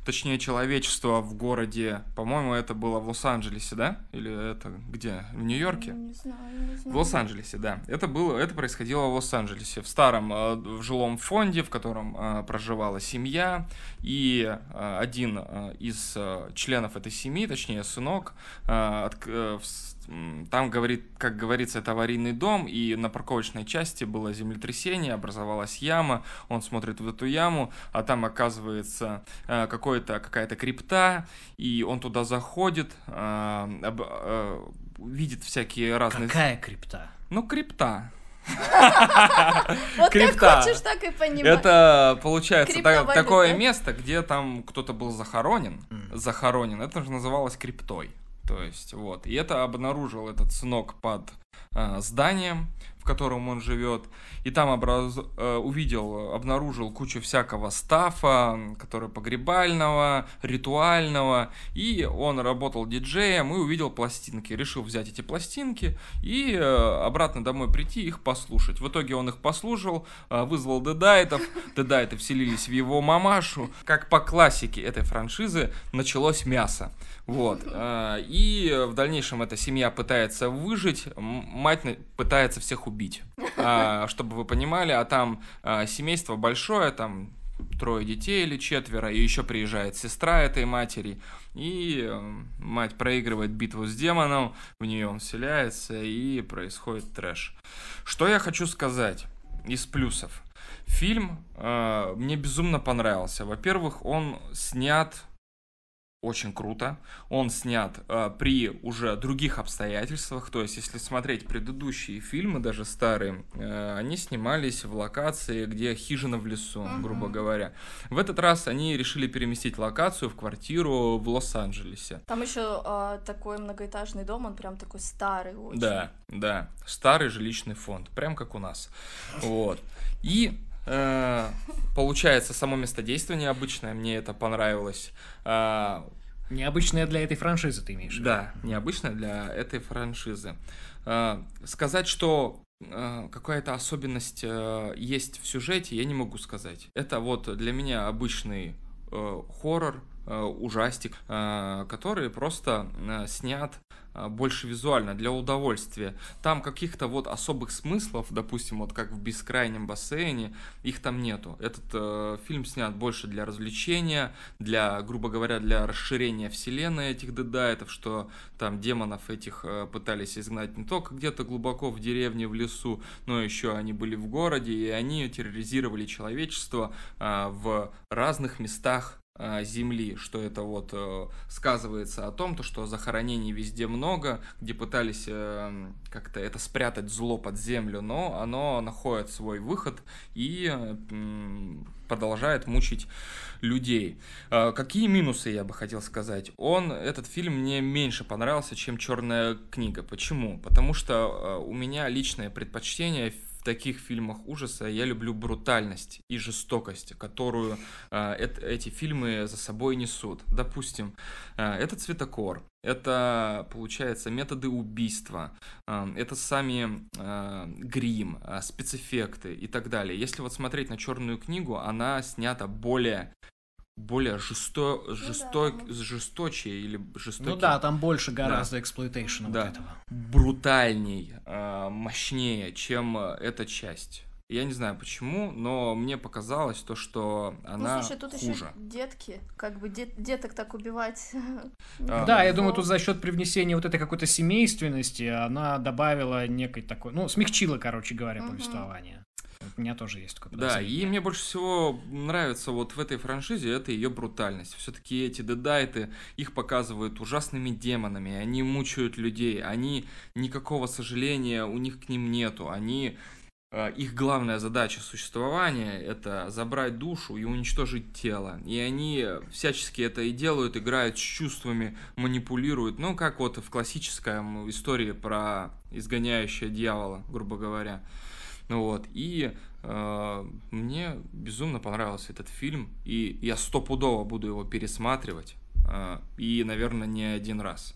точнее человечество в городе, по-моему, это было в Лос-Анджелесе, да? Или это где? В Нью-Йорке? Не знаю, не знаю. В Лос-Анджелесе, да. Это было, это происходило в Лос-Анджелесе, в старом э, в жилом фонде, в котором э, проживала семья, и э, один из членов этой семьи, точнее сынок, там, говорит, как говорится, это аварийный дом, и на парковочной части было землетрясение, образовалась яма, он смотрит в эту яму, а там оказывается э, какой-то, какая-то крипта, и он туда заходит, э, э, видит всякие разные... Какая крипта? Ну, крипта. Вот как хочешь, так и понимаешь. Это, получается, такое место, где там кто-то был захоронен, захоронен, это же называлось криптой. То есть, вот. И это обнаружил этот сынок под э, зданием, в котором он живет. И там образ... Э, увидел, обнаружил кучу всякого стафа, который погребального, ритуального. И он работал диджеем и увидел пластинки. Решил взять эти пластинки и э, обратно домой прийти их послушать. В итоге он их послушал, э, вызвал дедайтов. Дедайты вселились в его мамашу. Как по классике этой франшизы началось мясо. Вот. И в дальнейшем эта семья пытается выжить, мать пытается всех убить, а, чтобы вы понимали, а там а, семейство большое, там трое детей или четверо, и еще приезжает сестра этой матери, и э, мать проигрывает битву с демоном, в нее он вселяется, и происходит трэш. Что я хочу сказать из плюсов? Фильм э, мне безумно понравился. Во-первых, он снят очень круто. Он снят э, при уже других обстоятельствах. То есть, если смотреть предыдущие фильмы, даже старые, э, они снимались в локации, где хижина в лесу, uh-huh. грубо говоря. В этот раз они решили переместить локацию в квартиру в Лос-Анджелесе. Там еще э, такой многоэтажный дом, он прям такой старый очень. Да, да. Старый жилищный фонд. Прям как у нас. Вот. И получается, само место действия необычное, мне это понравилось. А, необычное для этой франшизы, ты имеешь в виду? Да, необычное для этой франшизы. А, сказать, что какая-то особенность есть в сюжете, я не могу сказать. Это вот для меня обычный э, хоррор, э, ужастик, который просто снят а, больше визуально, для удовольствия. Там каких-то вот особых смыслов, допустим, вот как в «Бескрайнем бассейне», их там нету. Этот э, фильм снят больше для развлечения, для, грубо говоря, для расширения вселенной этих дедайтов, что там демонов этих э, пытались изгнать не только где-то глубоко в деревне, в лесу, но еще они были в городе, и они терроризировали человечество э, в разных местах земли, что это вот э, сказывается о том, то, что захоронений везде много, где пытались э, как-то это спрятать зло под землю, но оно находит свой выход и продолжает мучить людей. Какие минусы я бы хотел сказать? Он, этот фильм мне меньше понравился, чем «Черная книга». Почему? Потому что э, у меня личное предпочтение таких фильмах ужаса я люблю брутальность и жестокость, которую э, это, эти фильмы за собой несут. Допустим, э, это цветокор, это, получается, методы убийства, э, это сами э, грим, э, спецэффекты и так далее. Если вот смотреть на черную книгу, она снята более более жесто, ну, да. жесточее или жестокие. Ну да, там больше гораздо эксплуатейшена да. вот этого. Брутальней, э, мощнее, чем э, эта часть. Я не знаю почему, но мне показалось то, что ну, она ну, слушай, тут хуже. еще детки, как бы дет, деток так убивать. А, да, я думаю, тут за счет привнесения вот этой какой-то семейственности она добавила некой такой, ну, смягчила, короче говоря, повествование. У меня тоже есть такое Да, и мне больше всего нравится вот в этой франшизе, это ее брутальность. Все-таки эти дедайты, их показывают ужасными демонами, они мучают людей, они никакого сожаления у них к ним нету, они э, их главная задача существования – это забрать душу и уничтожить тело. И они всячески это и делают, играют с чувствами, манипулируют. Ну, как вот в классической истории про изгоняющее дьявола, грубо говоря. Ну вот, и э, мне безумно понравился этот фильм, и я стопудово буду его пересматривать, э, и, наверное, не один раз.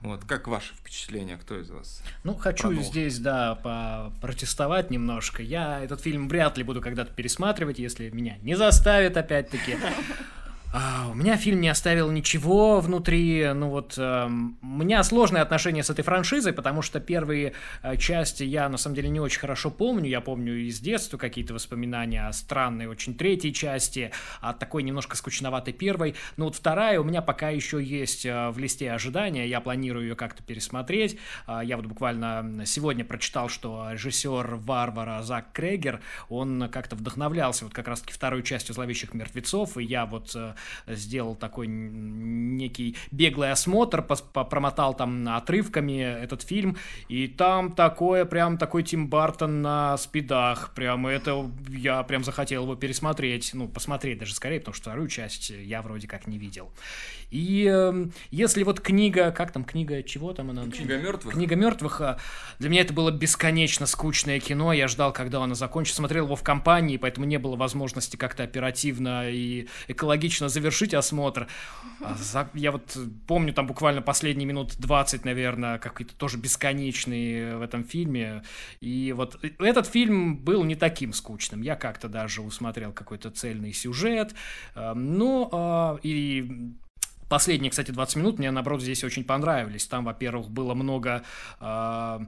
Вот, как ваши впечатления, кто из вас? Ну, хочу продолжит? здесь, да, протестовать немножко. Я этот фильм вряд ли буду когда-то пересматривать, если меня не заставят, опять-таки. А, у меня фильм не оставил ничего внутри. Ну вот, э, у меня сложные отношения с этой франшизой, потому что первые э, части я на самом деле не очень хорошо помню. Я помню из детства какие-то воспоминания о странной очень третьей части, о такой немножко скучноватой первой. Но вот вторая у меня пока еще есть э, в листе ожидания. Я планирую ее как-то пересмотреть. Э, я вот буквально сегодня прочитал, что режиссер Варвара Зак Крегер, он как-то вдохновлялся вот как раз-таки второй частью «Зловещих мертвецов», и я вот э, сделал такой некий беглый осмотр, промотал там отрывками этот фильм, и там такое, прям такой Тим Бартон на спидах, прям это, я прям захотел его пересмотреть, ну, посмотреть даже скорее, потому что вторую часть я вроде как не видел. И э, если вот книга, как там книга, чего там она? Книга мертвых. Книга мертвых. А, для меня это было бесконечно скучное кино. Я ждал, когда оно закончится. Смотрел его в компании, поэтому не было возможности как-то оперативно и экологично завершить осмотр. А я вот помню там буквально последние минут 20, наверное, какие-то тоже бесконечные в этом фильме. И вот этот фильм был не таким скучным. Я как-то даже усмотрел какой-то цельный сюжет. Ну, и Последние, кстати, 20 минут мне, наоборот, здесь очень понравились. Там, во-первых, было много... Э,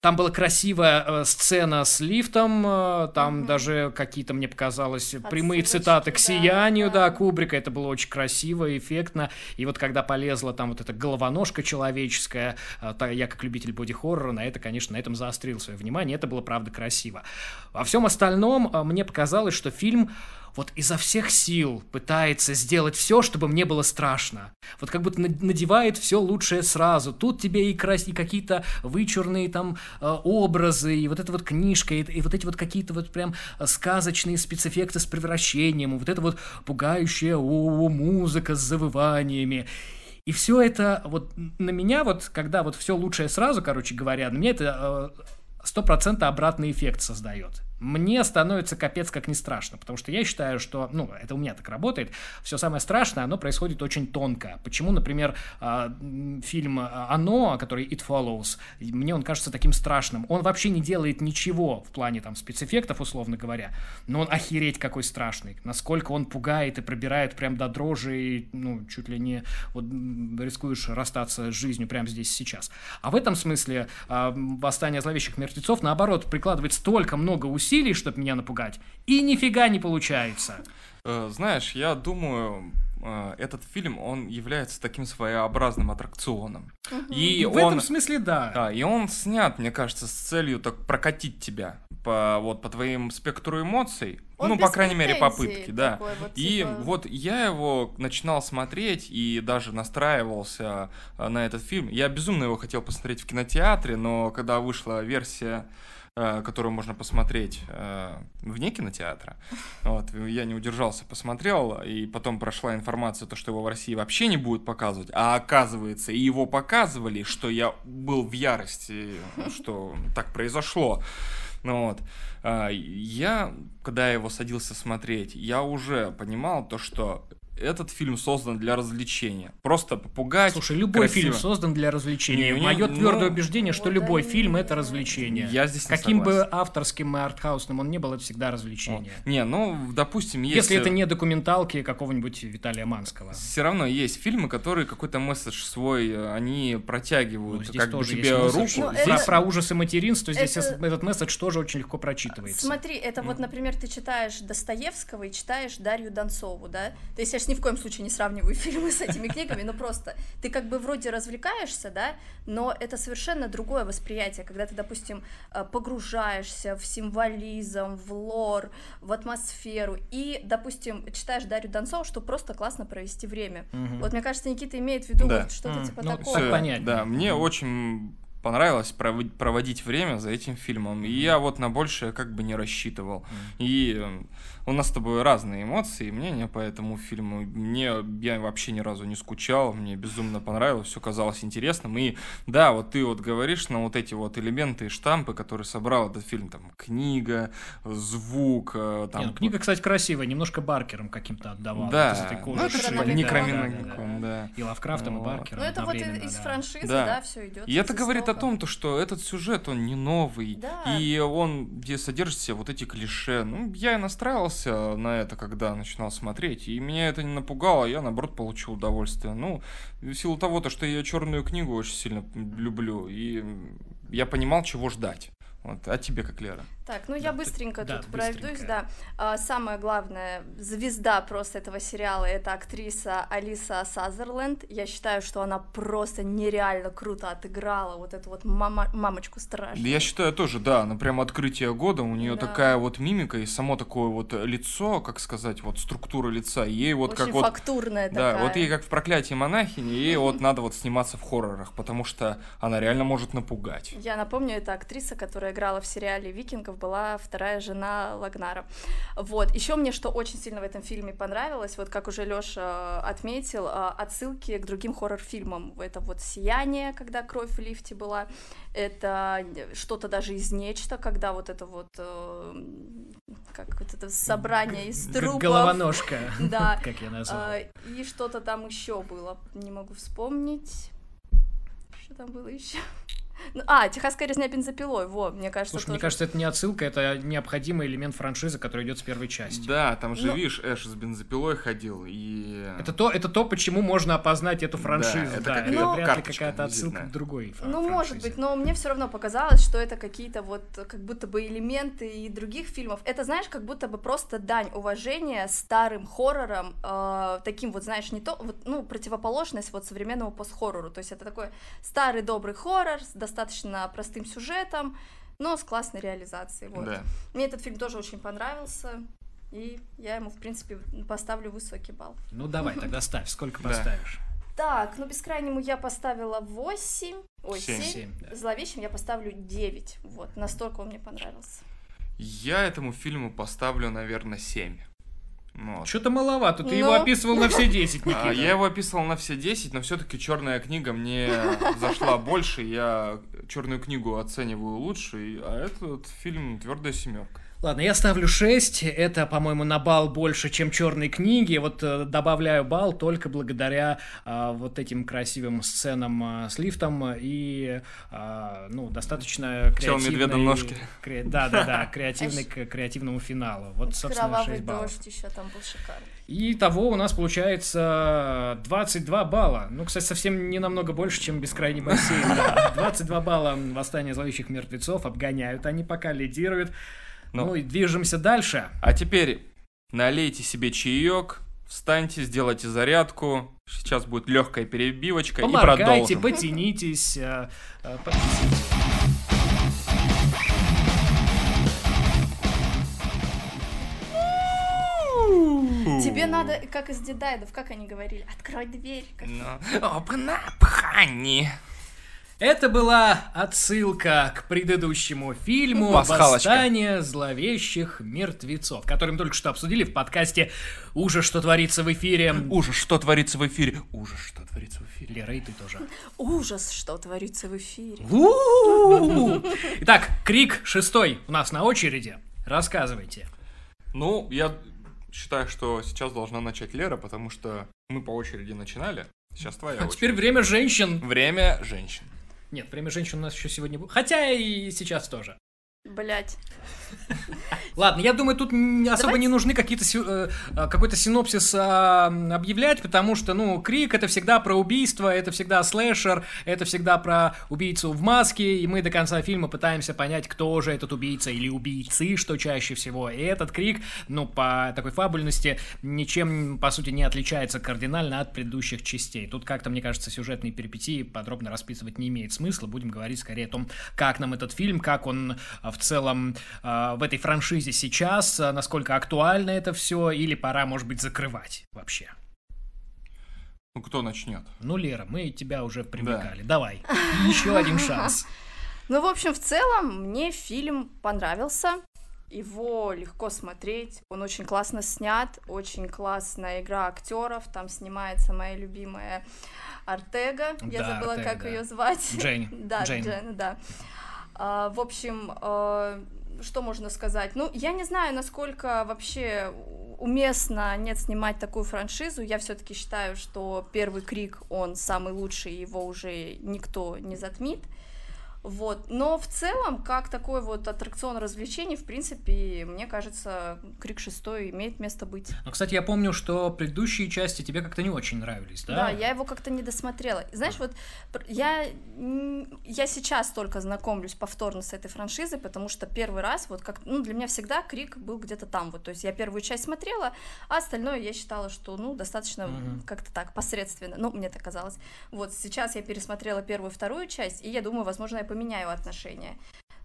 там была красивая э, сцена с лифтом, э, там угу. даже какие-то, мне показалось, Отсылочки, прямые цитаты к «Сиянию», да, да, Кубрика. Это было очень красиво, эффектно. И вот когда полезла там вот эта головоножка человеческая, э, я как любитель боди-хоррора на это, конечно, на этом заострил свое внимание. Это было, правда, красиво. Во всем остальном мне показалось, что фильм вот изо всех сил пытается сделать все, чтобы мне было страшно. Вот как будто надевает все лучшее сразу. Тут тебе и, крас... и какие-то вычурные там э, образы, и вот эта вот книжка, и, и вот эти вот какие-то вот прям сказочные спецэффекты с превращением, вот это вот пугающая о, музыка с завываниями. И все это вот на меня вот, когда вот все лучшее сразу, короче говоря, на меня это э, сто процентов обратный эффект создает мне становится капец как не страшно, потому что я считаю, что, ну, это у меня так работает, все самое страшное, оно происходит очень тонко. Почему, например, а, фильм «Оно», который «It Follows», мне он кажется таким страшным, он вообще не делает ничего в плане там спецэффектов, условно говоря, но он охереть какой страшный, насколько он пугает и пробирает прям до дрожи, и, ну, чуть ли не вот, рискуешь расстаться с жизнью прямо здесь сейчас. А в этом смысле а, «Восстание зловещих мертвецов», наоборот, прикладывает столько много усилий, усилий, чтобы меня напугать, и нифига не получается. Э, знаешь, я думаю, э, этот фильм, он является таким своеобразным аттракционом. Угу. И в он, этом смысле, да. Да, и он снят, мне кажется, с целью так прокатить тебя по, вот, по твоим спектру эмоций. Он ну, по крайней мере, попытки, да. Вот, и типа... вот я его начинал смотреть и даже настраивался э, на этот фильм. Я безумно его хотел посмотреть в кинотеатре, но когда вышла версия которую можно посмотреть э, вне кинотеатра. Вот, я не удержался, посмотрел, и потом прошла информация, то, что его в России вообще не будут показывать, а оказывается, и его показывали, что я был в ярости, что так произошло. Ну вот. Э, я, когда его садился смотреть, я уже понимал то, что этот фильм создан для развлечения. Просто попугать. Слушай, любой красиво. фильм создан для развлечения. Не, Мое ну, твердое убеждение, что любой фильм это развлечение. Я здесь Каким бы авторским и артхаусным он не был, это всегда развлечение. О. Не, ну, допустим, есть... Если это не документалки какого-нибудь Виталия Манского. Все равно есть фильмы, которые какой-то месседж свой, э, они протягивают ну, как бы тебе руку. Ну, здесь это... про ужасы материнства, здесь это... этот месседж тоже очень легко прочитывается. Смотри, это mm. вот, например, ты читаешь Достоевского и читаешь Дарью Донцову, да? То есть я ни в коем случае не сравниваю фильмы с этими книгами, но просто ты как бы вроде развлекаешься, да, но это совершенно другое восприятие, когда ты, допустим, э, погружаешься в символизм, в лор, в атмосферу, и, допустим, читаешь Дарью Донцову, чтобы просто классно провести время. Угу. Вот, мне кажется, Никита имеет в виду да. вот что-то угу. типа ну, такого. Понять. Да, мне очень понравилось проводить время за этим фильмом. И я вот на большее как бы не рассчитывал. И э, у нас с тобой разные эмоции и мнения по этому фильму. Мне я вообще ни разу не скучал, мне безумно понравилось, все казалось интересным. И да, вот ты вот говоришь на вот эти вот элементы и штампы, которые собрал этот фильм, там книга, звук, э, там. Не, ну, книга, кстати, красивая, немножко Баркером каким-то отдавала. Да, вот ну, это типа да. И Лавкрафтом, вот. и Баркером. Ну это вот из да. франшизы, да, да все идет. И это говорит о том, то, что этот сюжет, он не новый, да. и он где содержит все вот эти клише. Ну, я и настраивался на это, когда начинал смотреть, и меня это не напугало, я, наоборот, получил удовольствие. Ну, в силу того, то, что я черную книгу очень сильно люблю, и я понимал, чего ждать. Вот. А тебе как, Лера? Так, ну я быстренько да, тут пройдусь, да. А, самое главное, звезда просто этого сериала это актриса Алиса Сазерленд. Я считаю, что она просто нереально круто отыграла вот эту вот мама мамочку страшную. Я считаю тоже, да, она прям открытие года, у нее да. такая вот мимика и само такое вот лицо, как сказать, вот структура лица, ей вот Очень как вот... фактурная да, такая. вот ей как в «Проклятии монахини», ей вот надо вот сниматься в хоррорах, потому что она реально может напугать. Я напомню, это актриса, которая играла в сериале «Викингов», была вторая жена Лагнара. Вот. Еще мне что очень сильно в этом фильме понравилось, вот как уже Лёша отметил, а, отсылки к другим хоррор-фильмам. Это вот «Сияние», когда кровь в лифте была, это что-то даже из «Нечто», когда вот это вот э, как вот это собрание из трупов. Головоножка, да. как я назвала. А, и что-то там еще было, не могу вспомнить. Что там было еще? Ну, а, техасская резня бензопилой, во, мне кажется. Слушай, тоже... мне кажется, это не отсылка, это необходимый элемент франшизы, который идет с первой части. Да, там же, Но... Ну, видишь, Эш с бензопилой ходил, и... Это то, это то, почему можно опознать эту франшизу, да. Это, да, как это вряд ли какая-то отсылка к другой Ну, франшизе. может быть, но мне все равно показалось, что это какие-то вот, как будто бы элементы и других фильмов. Это, знаешь, как будто бы просто дань уважения старым хоррорам, э, таким вот, знаешь, не то, вот, ну, противоположность вот современному пост-хоррору. То есть это такой старый добрый хоррор с достаточно простым сюжетом, но с классной реализацией. Вот. Да. Мне этот фильм тоже очень понравился. И я ему, в принципе, поставлю высокий балл. Ну давай, тогда ставь. Сколько поставишь? Так, ну бескрайнему я поставила 8. Ой, 7. 7. 7 да. Зловещим я поставлю 9. Вот, настолько он мне понравился. Я этому фильму поставлю, наверное, 7. Вот. Что-то маловато, ты но... его ну. описывал на все 10, А, я его описывал на все 10, но все-таки черная книга мне зашла больше, я черную книгу оцениваю лучше, а этот фильм твердая семерка. Ладно, я ставлю 6. Это, по-моему, на балл больше, чем черные книги. Вот э, добавляю балл только благодаря э, вот этим красивым сценам э, с лифтом и э, ну, достаточно креативной... медведа ножки. Кре... Да, да, да, креативный к креативному финалу. Вот, собственно, Кровавый 6 баллов. дождь еще там был шикарный. И того у нас получается 22 балла. Ну, кстати, совсем не намного больше, чем бескрайний бассейн. Да. 22 балла «Восстание зловещих мертвецов» обгоняют. Они пока лидируют. Ну, ну и движемся дальше. А теперь налейте себе чаек, встаньте, сделайте зарядку. Сейчас будет легкая перебивочка Поморгайте, и продолжим. потянитесь. Э, э, Тебе надо, как из дедайдов, как они говорили, открой дверь. No. Open up, honey. Это была отсылка к предыдущему фильму «Восстание зловещих мертвецов», который мы только что обсудили в подкасте «Ужас, что творится в эфире». Ужас, что творится в эфире. Ужас, что творится в эфире. Лера, и ты тоже. Ужас, что творится в эфире. Итак, Крик шестой у нас на очереди. Рассказывайте. Ну, я считаю, что сейчас должна начать Лера, потому что мы по очереди начинали. Сейчас твоя а очередь. теперь время женщин. Время женщин. Нет, время женщин у нас еще сегодня будет. Хотя и сейчас тоже. Блять. Ладно, я думаю, тут особо не нужны какие-то э, а, какой-то синопсис объявлять, потому что, ну, крик это всегда про убийство, это всегда слэшер, это всегда про убийцу в маске, и мы до конца фильма пытаемся понять, кто же этот убийца или убийцы, что чаще всего. И этот крик, ну, по такой фабульности, ничем, по сути, не отличается кардинально от предыдущих частей. Тут как-то, мне кажется, сюжетные перипетии подробно расписывать не имеет смысла. Будем говорить скорее о том, как нам этот фильм, как он а, в целом э, в этой франшизе сейчас, э, насколько актуально это все, или пора, может быть, закрывать вообще? Ну, кто начнет? Ну, Лера, мы тебя уже привлекали. Да. Давай. Еще один шанс. Ну, в общем, в целом, мне фильм понравился. Его легко смотреть, он очень классно снят, очень классная игра актеров, там снимается моя любимая Артега, я да, забыла, Артега, как да. ее звать. Джейн. да, Джейн. Джейн, да. А, в общем, а, что можно сказать? Ну, я не знаю, насколько вообще уместно нет снимать такую франшизу. Я все-таки считаю, что первый крик он самый лучший, его уже никто не затмит. Вот. Но в целом, как такой вот аттракцион развлечений, в принципе, мне кажется, Крик шестой имеет место быть. Ну, кстати, я помню, что предыдущие части тебе как-то не очень нравились, да? Да, я его как-то не досмотрела. Знаешь, вот я, я сейчас только знакомлюсь повторно с этой франшизой, потому что первый раз, вот как, ну, для меня всегда Крик был где-то там, вот, то есть я первую часть смотрела, а остальное я считала, что, ну, достаточно mm-hmm. как-то так, посредственно, ну, мне так казалось. Вот, сейчас я пересмотрела первую и вторую часть, и я думаю, возможно, я поменяю отношения.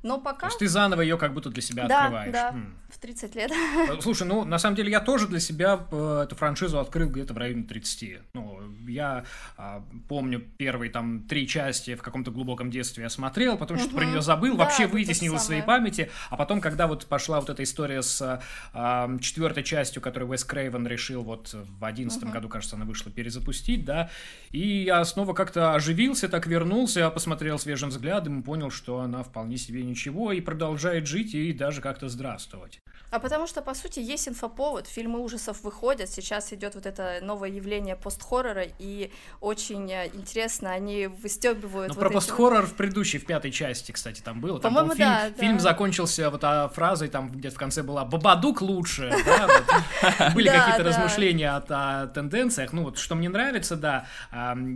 Но пока... То есть ты заново ее как будто для себя да, открываешь. Да, М. в 30 лет. Э, слушай, ну, на самом деле, я тоже для себя э, эту франшизу открыл где-то в районе 30. Ну, я а, помню первые там три части в каком-то глубоком детстве я смотрел, потом угу. что-то про нее забыл, да, вообще вытеснил из своей памяти, а потом, когда вот пошла вот эта история с а, четвертой частью, которую Уэс Крейвен решил вот в одиннадцатом угу. году, кажется, она вышла, перезапустить, да, и я снова как-то оживился, так вернулся, посмотрел свежим взглядом и понял, что она вполне себе ничего и продолжает жить и даже как-то здравствовать. А потому что, по сути, есть инфоповод, фильмы ужасов выходят, сейчас идет вот это новое явление пост-хоррора, и очень э, интересно, они выстебывают. Ну, вот про эти... пост-хоррор в предыдущей, в пятой части, кстати, там было. По-моему, фильм, да, фильм да. закончился вот а, фразой, там где-то в конце была «Бабадук лучше», Были какие-то размышления о тенденциях, ну вот, что мне нравится, да,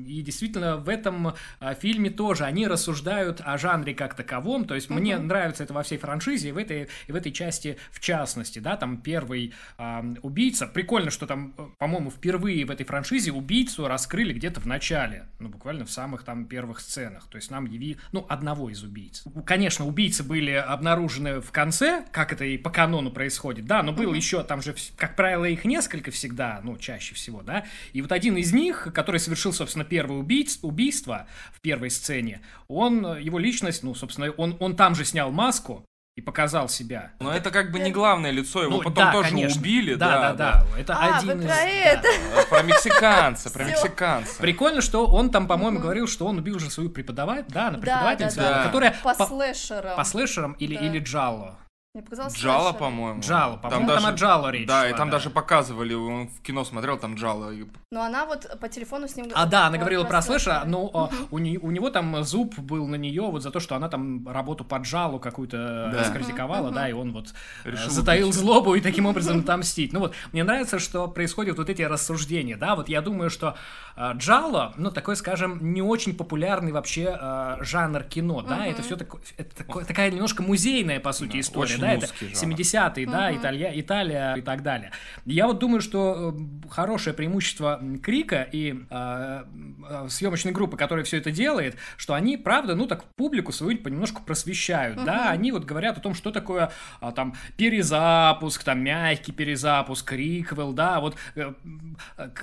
и действительно в этом а, фильме тоже они рассуждают о жанре как таковом, то есть мне нравится это во всей франшизе, и в этой, и в этой части в частности, да, там первый э, убийца, прикольно, что там, э, по-моему, впервые в этой франшизе убийцу раскрыли где-то в начале, ну, буквально в самых там первых сценах, то есть нам яви, ну, одного из убийц. Конечно, убийцы были обнаружены в конце, как это и по канону происходит, да, но было еще, там же, как правило, их несколько всегда, ну, чаще всего, да, и вот один из них, который совершил, собственно, первое убийц, убийство в первой сцене, он, его личность, ну, собственно, он, он там же снял маску, и показал себя. Но это как бы не главное лицо, его ну, потом да, тоже конечно. убили. Да, да, да, да. Это а, один вы из... про это? Да. Про мексиканца, про мексиканца. Прикольно, что он там, по-моему, говорил, что он убил же свою преподаватель, да, на преподавательницу, да, да, которая... По слэшерам. По слэшерам или, или Джалло. Мне показалось Джала, по-моему. Джала, по-моему, там, там даже, о Джало речь Да, шла, и там да. даже показывали, он в кино смотрел, там Джала. Но она вот по телефону с ним... А, да, она говорила про слэша, но угу. у, не, у него там зуб был на нее вот за то, что она там работу по Джалу какую-то да. раскритиковала, да, и он вот э, Решил затаил убить. злобу и таким образом отомстить. Ну вот, мне нравится, что происходят вот эти рассуждения, да, вот я думаю, что э, Джало, ну, такой, скажем, не очень популярный вообще э, жанр кино, да, это все такое, это такое, такая немножко музейная, по сути, история, да, это 70-е, да, Италия, Италия и так далее. Я вот думаю, что э, хорошее преимущество Крика и э, э, съемочной группы, которая все это делает, что они, правда, ну так публику свою понемножку просвещают, uh-huh. да, они вот говорят о том, что такое а, там перезапуск, там мягкий перезапуск, криквел, да, вот э,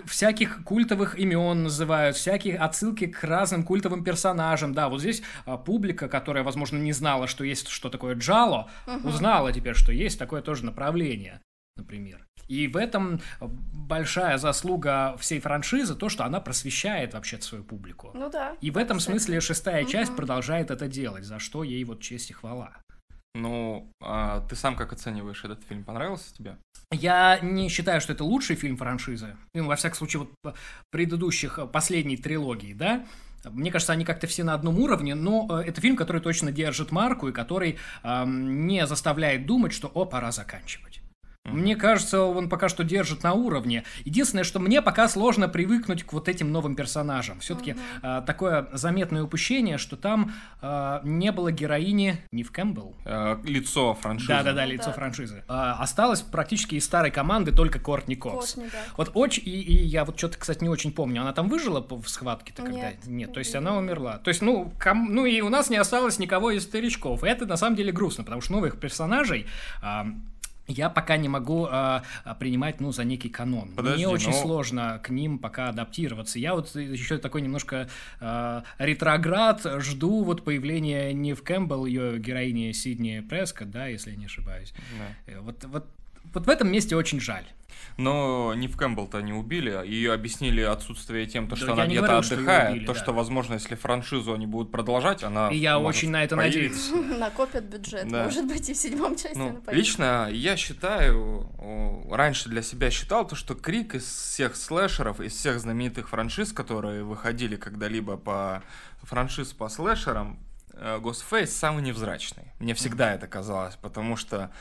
всяких культовых имен называют, всякие отсылки к разным культовым персонажам, да, вот здесь а, публика, которая, возможно, не знала, что есть что такое джало, uh-huh. узнала теперь, что есть такое тоже направление, например. И в этом большая заслуга всей франшизы, то, что она просвещает вообще свою публику. Ну да. И в этом кстати. смысле шестая угу. часть продолжает это делать, за что ей вот честь и хвала. Ну, а ты сам как оцениваешь этот фильм? Понравился тебе? Я не считаю, что это лучший фильм франшизы. Ну, во всяком случае, вот предыдущих, последней трилогии, да? Мне кажется, они как-то все на одном уровне, но э, это фильм, который точно держит марку и который эм, не заставляет думать, что «о, пора заканчивать». Мне кажется, он пока что держит на уровне. Единственное, что мне пока сложно привыкнуть к вот этим новым персонажам. Все-таки угу. э, такое заметное упущение, что там э, не было героини Нив Кэмпбелл. Э, лицо франшизы. Да-да-да, лицо да. франшизы. Э, осталось практически из старой команды только Кортни Кокс. Кортни, да. Вот очень, и, и я вот что-то, кстати, не очень помню. Она там выжила в схватке-то когда? Нет. Нет, то есть она умерла. То есть, ну, ком... ну и у нас не осталось никого из старичков. И это на самом деле грустно, потому что новых персонажей... Э, я пока не могу э, принимать, ну, за некий канон. Подожди, Мне очень но... сложно к ним пока адаптироваться. Я вот еще такой немножко э, ретроград, жду вот появления не в Кэмпбелл, ее героини Сидни Преска, да, если я не ошибаюсь. Да. Вот, вот, вот в этом месте очень жаль. Но не в Кэмпбелл-то не убили, ее объяснили отсутствие тем, то, что да, она где-то отдыхает, убили, то, да. что, возможно, если франшизу они будут продолжать, она... И я очень на это появиться. надеюсь. Накопят бюджет, да. может быть, и в седьмом части ну, Лично я считаю, раньше для себя считал, то, что Крик из всех слэшеров, из всех знаменитых франшиз, которые выходили когда-либо по франшиз по слэшерам, Ghostface самый невзрачный. Мне всегда это казалось, потому что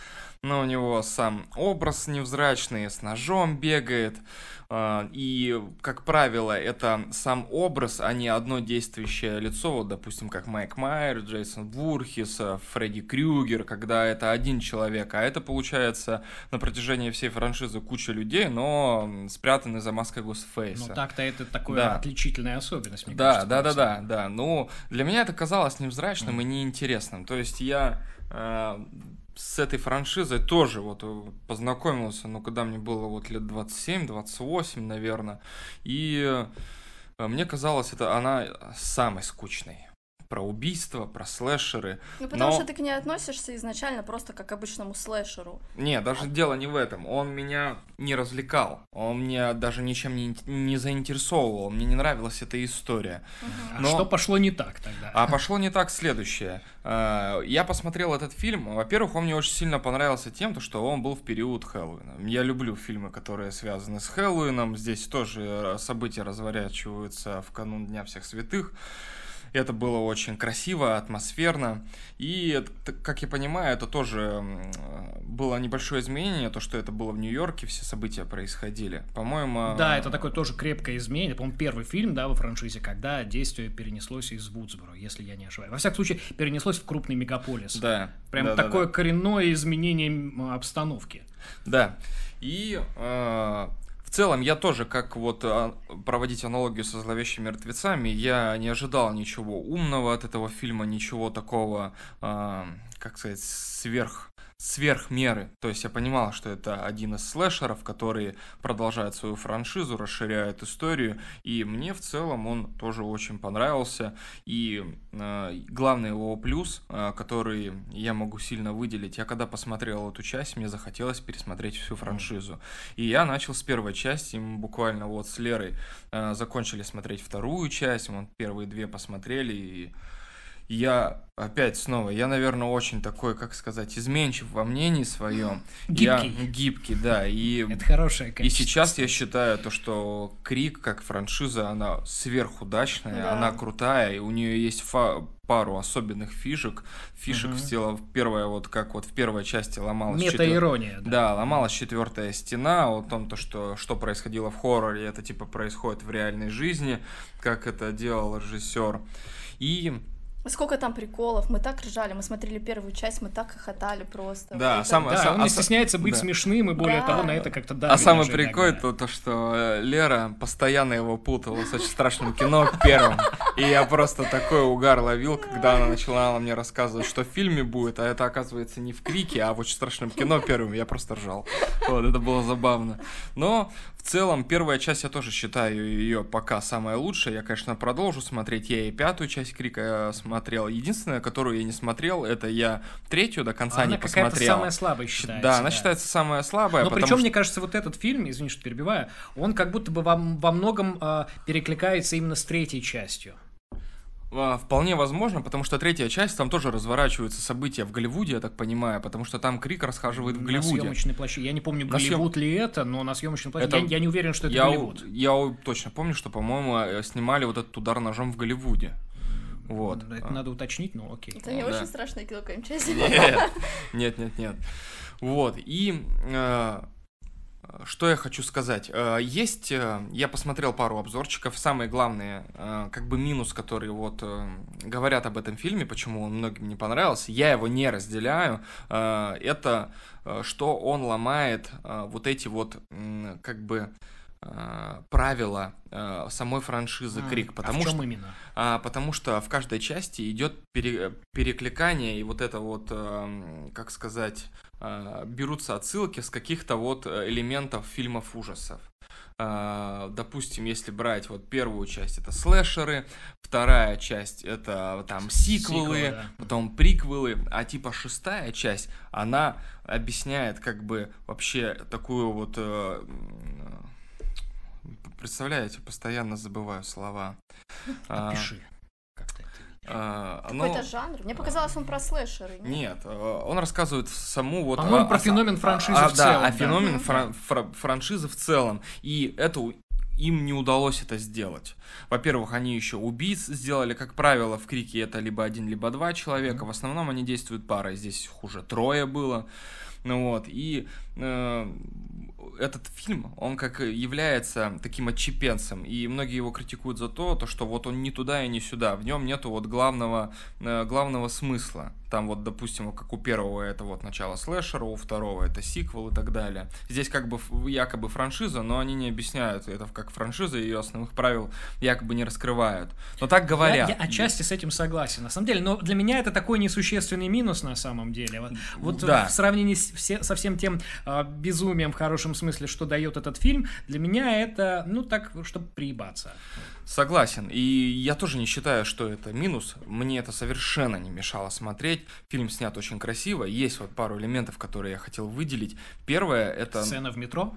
но у него сам образ невзрачный, с ножом бегает, а, и, как правило, это сам образ, а не одно действующее лицо, вот, допустим, как Майк Майер, Джейсон Вурхис, Фредди Крюгер, когда это один человек, а это, получается, на протяжении всей франшизы куча людей, но спрятаны за маской Госфейса. Ну, так-то это такая да. отличительная особенность, мне да, кажется. Да, да, да, да, да. Ну, для меня это казалось невзрачным mm. и неинтересным. То есть я э, с этой франшизой тоже вот э, познакомился, ну, когда мне было вот лет 27-28, наверное, и э, мне казалось, это она самой скучной про убийства, про слэшеры. Ну, потому но... что ты к ней относишься изначально просто как к обычному слэшеру. Не, даже а... дело не в этом. Он меня не развлекал. Он меня даже ничем не, не заинтересовывал. Мне не нравилась эта история. Угу. Но... А что пошло не так тогда? А пошло не так следующее. А, я посмотрел этот фильм. Во-первых, он мне очень сильно понравился тем, что он был в период Хэллоуина. Я люблю фильмы, которые связаны с Хэллоуином. Здесь тоже э, события разворачиваются в канун Дня всех святых. Это было очень красиво, атмосферно. И, как я понимаю, это тоже было небольшое изменение, то, что это было в Нью-Йорке, все события происходили. По-моему... Да, это такое тоже крепкое изменение. По-моему, первый фильм, да, во франшизе, когда действие перенеслось из Вудсборо, если я не ошибаюсь. Во всяком случае, перенеслось в крупный мегаполис. Да. Прям да, такое да, да. коренное изменение обстановки. Да. И э, целом, я тоже, как вот а, проводить аналогию со зловещими мертвецами, я не ожидал ничего умного от этого фильма, ничего такого, э, как сказать, сверх сверх меры. То есть я понимал, что это один из слэшеров, который продолжает свою франшизу, расширяет историю, и мне в целом он тоже очень понравился. И э, главный его плюс, э, который я могу сильно выделить, я когда посмотрел эту часть, мне захотелось пересмотреть всю франшизу. И я начал с первой части, мы буквально вот с Лерой э, закончили смотреть вторую часть, мы первые две посмотрели, и я опять снова, я, наверное, очень такой, как сказать, изменчив во мнении своем. Гибкий. Я гибкий, да. И, Это хорошее качество. И сейчас я считаю то, что Крик как франшиза, она сверхудачная, да. она крутая, и у нее есть фа пару особенных фишек. Фишек угу. в первая вот как вот в первой части ломалась... Мета-ирония, четвер... да. Да, ломалась четвертая стена о том, то, что, что происходило в хорроре, это типа происходит в реальной жизни, как это делал режиссер. И Сколько там приколов, мы так ржали, мы смотрели первую часть, мы так хохотали просто. Да, это... сам, да сам, он не стесняется быть да. смешным, и более да. того, на это как-то да. А самый прикол это то, что э, Лера постоянно его путала с очень страшным кино первым. И я просто такой угар ловил, когда она начала мне рассказывать, что в фильме будет, а это оказывается не в Крике, а в очень страшном кино первым. Я просто ржал. Вот, это было забавно. Но в целом, первая часть я тоже считаю ее пока самая лучшая. Я, конечно, продолжу смотреть. Я и пятую часть Крика смотрел. Единственное, которую я не смотрел, это я третью до конца а не она посмотрел. Она самая слабая считается. Да, она считается самая слабая. Но причем, что... мне кажется, вот этот фильм, извини, что перебиваю, он как будто бы во, во многом э, перекликается именно с третьей частью. А, вполне возможно, потому что третья часть, там тоже разворачиваются события в Голливуде, я так понимаю, потому что там Крик расхаживает в Голливуде. На съемочной площадке. Я не помню, на Голливуд съем... ли это, но на съемочной площадке. Это... Я, я не уверен, что это я, Голливуд. Я точно помню, что, по-моему, э, снимали вот этот удар ножом в Голливуде. Вот. Это а. надо уточнить, но окей. Это не да. очень страшное кино, КМЧ. Нет, нет, нет. Вот. И э, что я хочу сказать? Э, есть, э, я посмотрел пару обзорчиков, самые главные, э, как бы минус, которые вот говорят об этом фильме, почему он многим не понравился, я его не разделяю, это что он ломает вот эти вот, как бы, правила э, самой франшизы А, Крик, а потому в чем что именно? а, потому что в каждой части идет пере- перекликание и вот это вот, как сказать, э, берутся отсылки с каких-то вот э, элементов фильмов ужасов. А, Допустим, если брать вот первую часть, это слэшеры, вторая часть это там сиквелы, Сиквелы, да. потом приквелы, а типа шестая часть, она объясняет как бы вообще такую вот... Представляете, постоянно забываю слова. А, Пиши. Как ты это видишь? а, Какой-то оно- жанр. Мне показалось, он про слэшеры. Нет, э, он рассказывает саму вот... По-моему, а, про а, феномен франшизы а, в да, целом, о да. феномен Мгм. фран- фра- франшизы в целом. И это им не удалось это сделать. Во-первых, они еще убийц сделали, как правило, в Крике это либо один, либо два человека. В основном они действуют парой. Здесь их уже трое было. Ну вот, и э, этот фильм, он как является таким отчепенцем, и многие его критикуют за то, то, что вот он не туда и не сюда, в нем нету вот главного, э, главного смысла. Там вот, допустим, как у первого это вот начало слэшера, у второго это сиквел и так далее. Здесь как бы якобы франшиза, но они не объясняют это как франшиза, ее основных правил якобы не раскрывают. Но так говорят. Я, я отчасти с этим согласен, на самом деле, но для меня это такой несущественный минус на самом деле. Вот, вот Да. в сравнении с все- со всем тем а, безумием в хорошем смысле, что дает этот фильм, для меня это, ну так, чтобы приебаться. Согласен. И я тоже не считаю, что это минус. Мне это совершенно не мешало смотреть. Фильм снят очень красиво. Есть вот пару элементов, которые я хотел выделить. Первое это... Сцена в метро.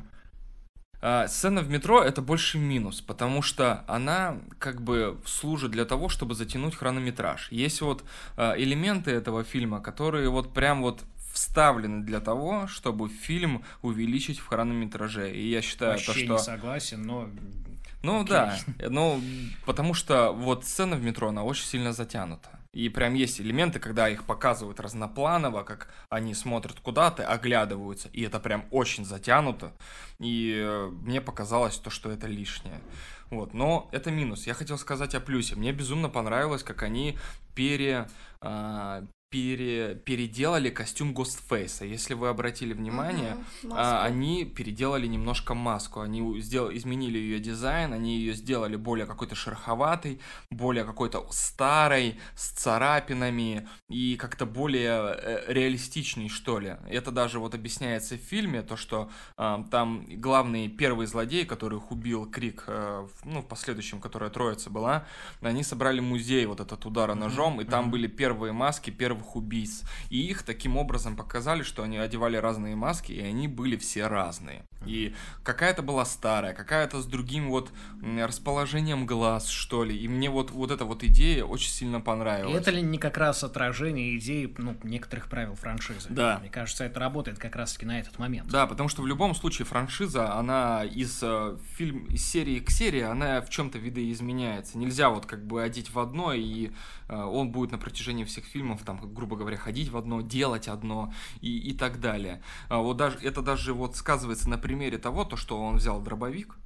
А, сцена в метро это больше минус, потому что она как бы служит для того, чтобы затянуть хронометраж. Есть вот а, элементы этого фильма, которые вот прям вот вставлены для того, чтобы фильм увеличить в хронометраже. И я считаю, то, Вообще что... не согласен, но... Ну Окей. да, ну потому что вот сцена в метро, она очень сильно затянута. И прям есть элементы, когда их показывают разнопланово, как они смотрят куда-то, оглядываются, и это прям очень затянуто. И э, мне показалось то, что это лишнее. Вот, но это минус. Я хотел сказать о плюсе. Мне безумно понравилось, как они пере, а, пере, переделали костюм Гостфейса. Если вы обратили внимание, а, маску. они переделали немножко маску, они у- сдел- изменили ее дизайн, они ее сделали более какой-то шероховатой, более какой-то старой, с царапинами и как-то более э, реалистичной, что ли. Это даже вот объясняется в фильме, то, что а, там главный первый злодей, которых убил Крик, в- ну, в последующем, которая троица была, они собрали музей вот этот удара ножом, и там мгм. были первые маски первых убийц. И их таким образом показали, что они одевали разные маски, и они были все разные. И какая-то была старая, какая-то с другим вот расположением глаз, что ли. И мне вот, вот эта вот идея очень сильно И понравилась. это ли не как раз отражение идеи ну, некоторых правил франшизы? Да. Мне кажется, это работает как раз-таки на этот момент. Да, потому что в любом случае франшиза, она из э, фильм из серии к серии, она в чем-то видоизменяется. Нельзя вот как бы одеть в одно и он будет на протяжении всех фильмов там, грубо говоря, ходить в одно, делать одно и, и так далее. А вот даже это даже вот сказывается на примере того, то что он взял дробовик.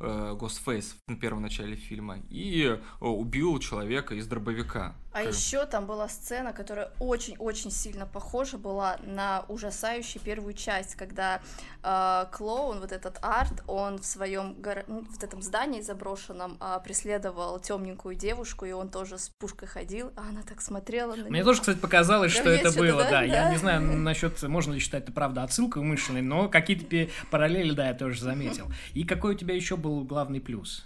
Э, Ghostface в первом начале фильма и э, убил человека из дробовика. А Как- еще там была сцена, которая очень-очень сильно похожа была на ужасающую первую часть, когда э, клоун, вот этот арт, он в своем горо- ну, в этом здании заброшенном э, преследовал темненькую девушку, и он тоже с пушкой ходил, а она так смотрела на Мне него. тоже, кстати, показалось, что это было, да? да. Я Да. не знаю насчет, можно ли считать это правда отсылкой умышленной, но какие-то параллели, да, я тоже заметил. И какой у тебя еще был главный плюс?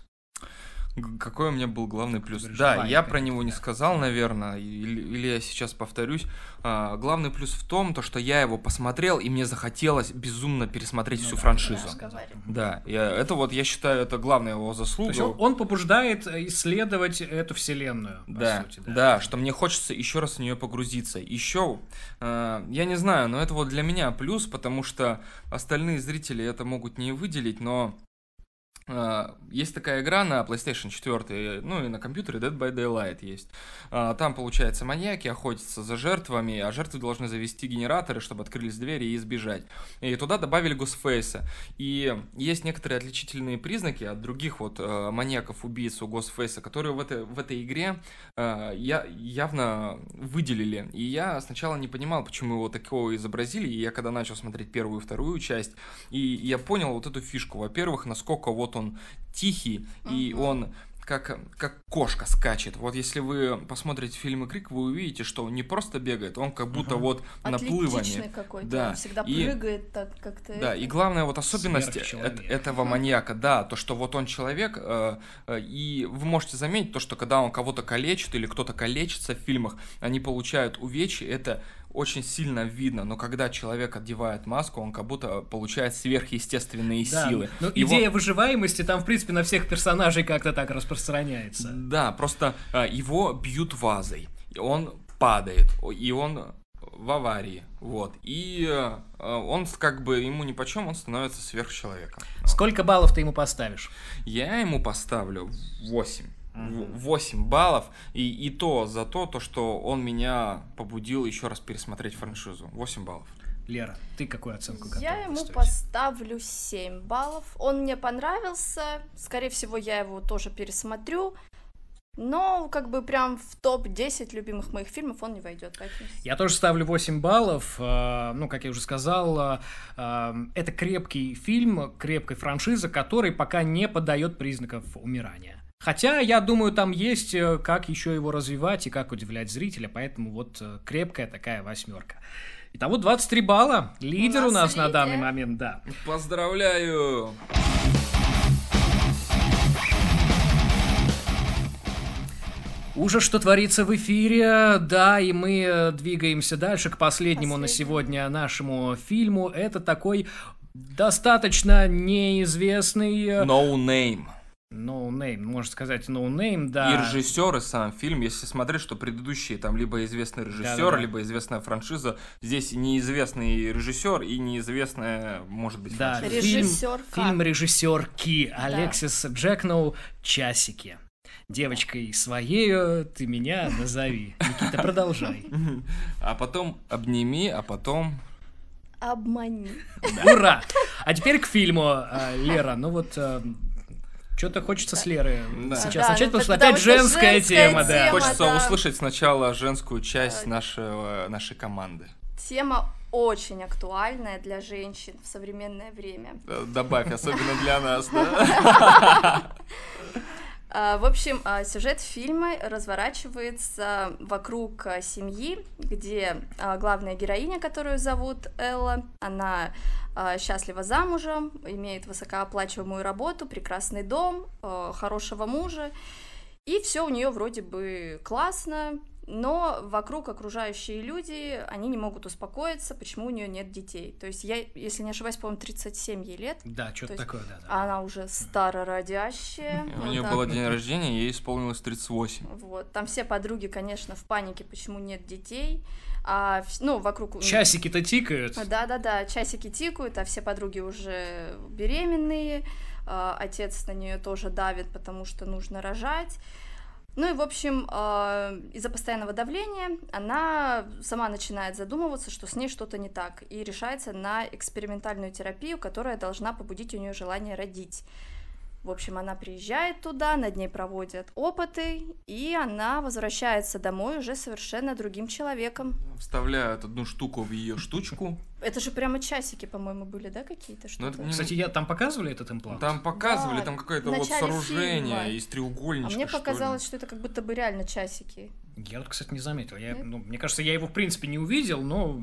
Какой у меня был главный плюс? говоришь, Да, я про него не да. сказал, наверное, или, или я сейчас повторюсь. А, главный плюс в том, то, что я его посмотрел, и мне захотелось безумно пересмотреть Ну всю да, франшизу. да. Да, я- это вот, я считаю, это главная его То заслуга. есть он, он побуждает исследовать эту вселенную, по Да, сути, да, что мне хочется еще раз в нее погрузиться. Еще, э, я не знаю, но это вот для меня плюс, потому что остальные зрители это могут не выделить, но есть такая игра на PlayStation 4, ну и на компьютере Dead by Daylight есть. А, там, получается, маньяки охотятся за жертвами, а жертвы должны завести генераторы, чтобы открылись двери и избежать. И туда добавили Ghostface. И есть некоторые отличительные признаки от других вот э, маньяков-убийц у Ghostface, которые в этой, в этой игре э, я, явно выделили. И я сначала не понимал, почему его такого изобразили, и я когда начал смотреть первую и вторую часть, и я понял вот эту фишку. Во-первых, насколько вот вот он тихий, угу. и он как, как кошка скачет. Вот если вы посмотрите фильмы Крик, вы увидите, что он не просто бегает, он как будто угу. вот на плывании. какой-то, да. он всегда и, прыгает так как-то. Да, это... и главная вот особенность этого маньяка, да, то, что вот он человек, э, э, и вы можете заметить то, что когда он кого-то калечит или кто-то калечится в фильмах, они получают увечья, это очень сильно видно, но когда человек одевает маску, он как будто получает сверхъестественные да, силы. Ну, Его... идея выживаемости там, в принципе, на всех персонажей как-то так распространяется. Да, просто э, его бьют вазой, он падает, и он в аварии, вот, и э, он как бы ему ни по чем, он становится сверхчеловеком. Сколько баллов ты ему поставишь? Я ему поставлю 8. 8 баллов, и, и то за то, то, что он меня побудил еще раз пересмотреть франшизу. 8 баллов. Лера, ты какую оценку готова Я ему поставить? поставлю 7 баллов. Он мне понравился. Скорее всего, я его тоже пересмотрю. Но как бы прям в топ-10 любимых моих фильмов он не войдет. Я тоже ставлю 8 баллов. А, ну, как я уже сказал, а, а, это крепкий фильм, крепкая франшиза, который пока не подает признаков умирания. Хотя, я думаю, там есть э, как еще его развивать и как удивлять зрителя, поэтому вот э, крепкая такая восьмерка. Итого 23 балла. Лидер у нас, у нас на данный момент, да. Поздравляю! Уже что творится в эфире, да, и мы э, двигаемся дальше к последнему Последний. на сегодня нашему фильму. Это такой достаточно неизвестный... No name. No name, можно сказать no name, да. И режиссер, и сам фильм, если смотреть, что предыдущие там либо известный режиссер, да, да, да. либо известная франшиза, здесь неизвестный режиссер и неизвестная, может быть, да, франшиза. Фильм, фильм режиссерки да. Алексис Джекноу «Часики». Девочкой своей ты меня назови. Никита, продолжай. А потом обними, а потом обмани. Ура! А теперь к фильму, а, Лера. Ну вот э, что-то хочется с Леры да. сейчас да, начать, ну, потому что опять женская, женская тема, да. Хочется да. услышать сначала женскую часть нашего, нашей команды. Тема очень актуальная для женщин в современное время. Добавь, особенно для нас, да? А, в общем, а, сюжет фильма разворачивается вокруг а, семьи, где главная героиня, которую зовут Элла, она счастлива замужем, имеет высокооплачиваемую работу, прекрасный дом, хорошего мужа, и все у нее вроде бы классно, но вокруг окружающие люди, они не могут успокоиться, почему у нее нет детей. То есть я, если не ошибаюсь, по-моему, 37 ей лет. Да, что-то такое, да, да. Она уже старородящая. У нее было день рождения, ей исполнилось 38. Вот, там все подруги, конечно, в панике, почему нет детей. А, ну, вокруг... Часики-то тикают. Да-да-да, часики тикают, а все подруги уже беременные, а, отец на нее тоже давит, потому что нужно рожать. Ну и, в общем, э, из-за постоянного давления она сама начинает задумываться, что с ней что-то не так, и решается на экспериментальную терапию, которая должна побудить у нее желание родить. В общем, она приезжает туда, над ней проводят опыты, и она возвращается домой уже совершенно другим человеком. Вставляют одну штуку в ее штучку. Это же прямо часики, по-моему, были, да, какие-то ну, штуки? Не... Кстати, я там показывали этот имплант? Там показывали, да, там какое-то вот сооружение фильма. из треугольничка. А мне показалось, что, что это как будто бы реально часики. Я вот, кстати, не заметил. Я, ну, мне кажется, я его, в принципе, не увидел, но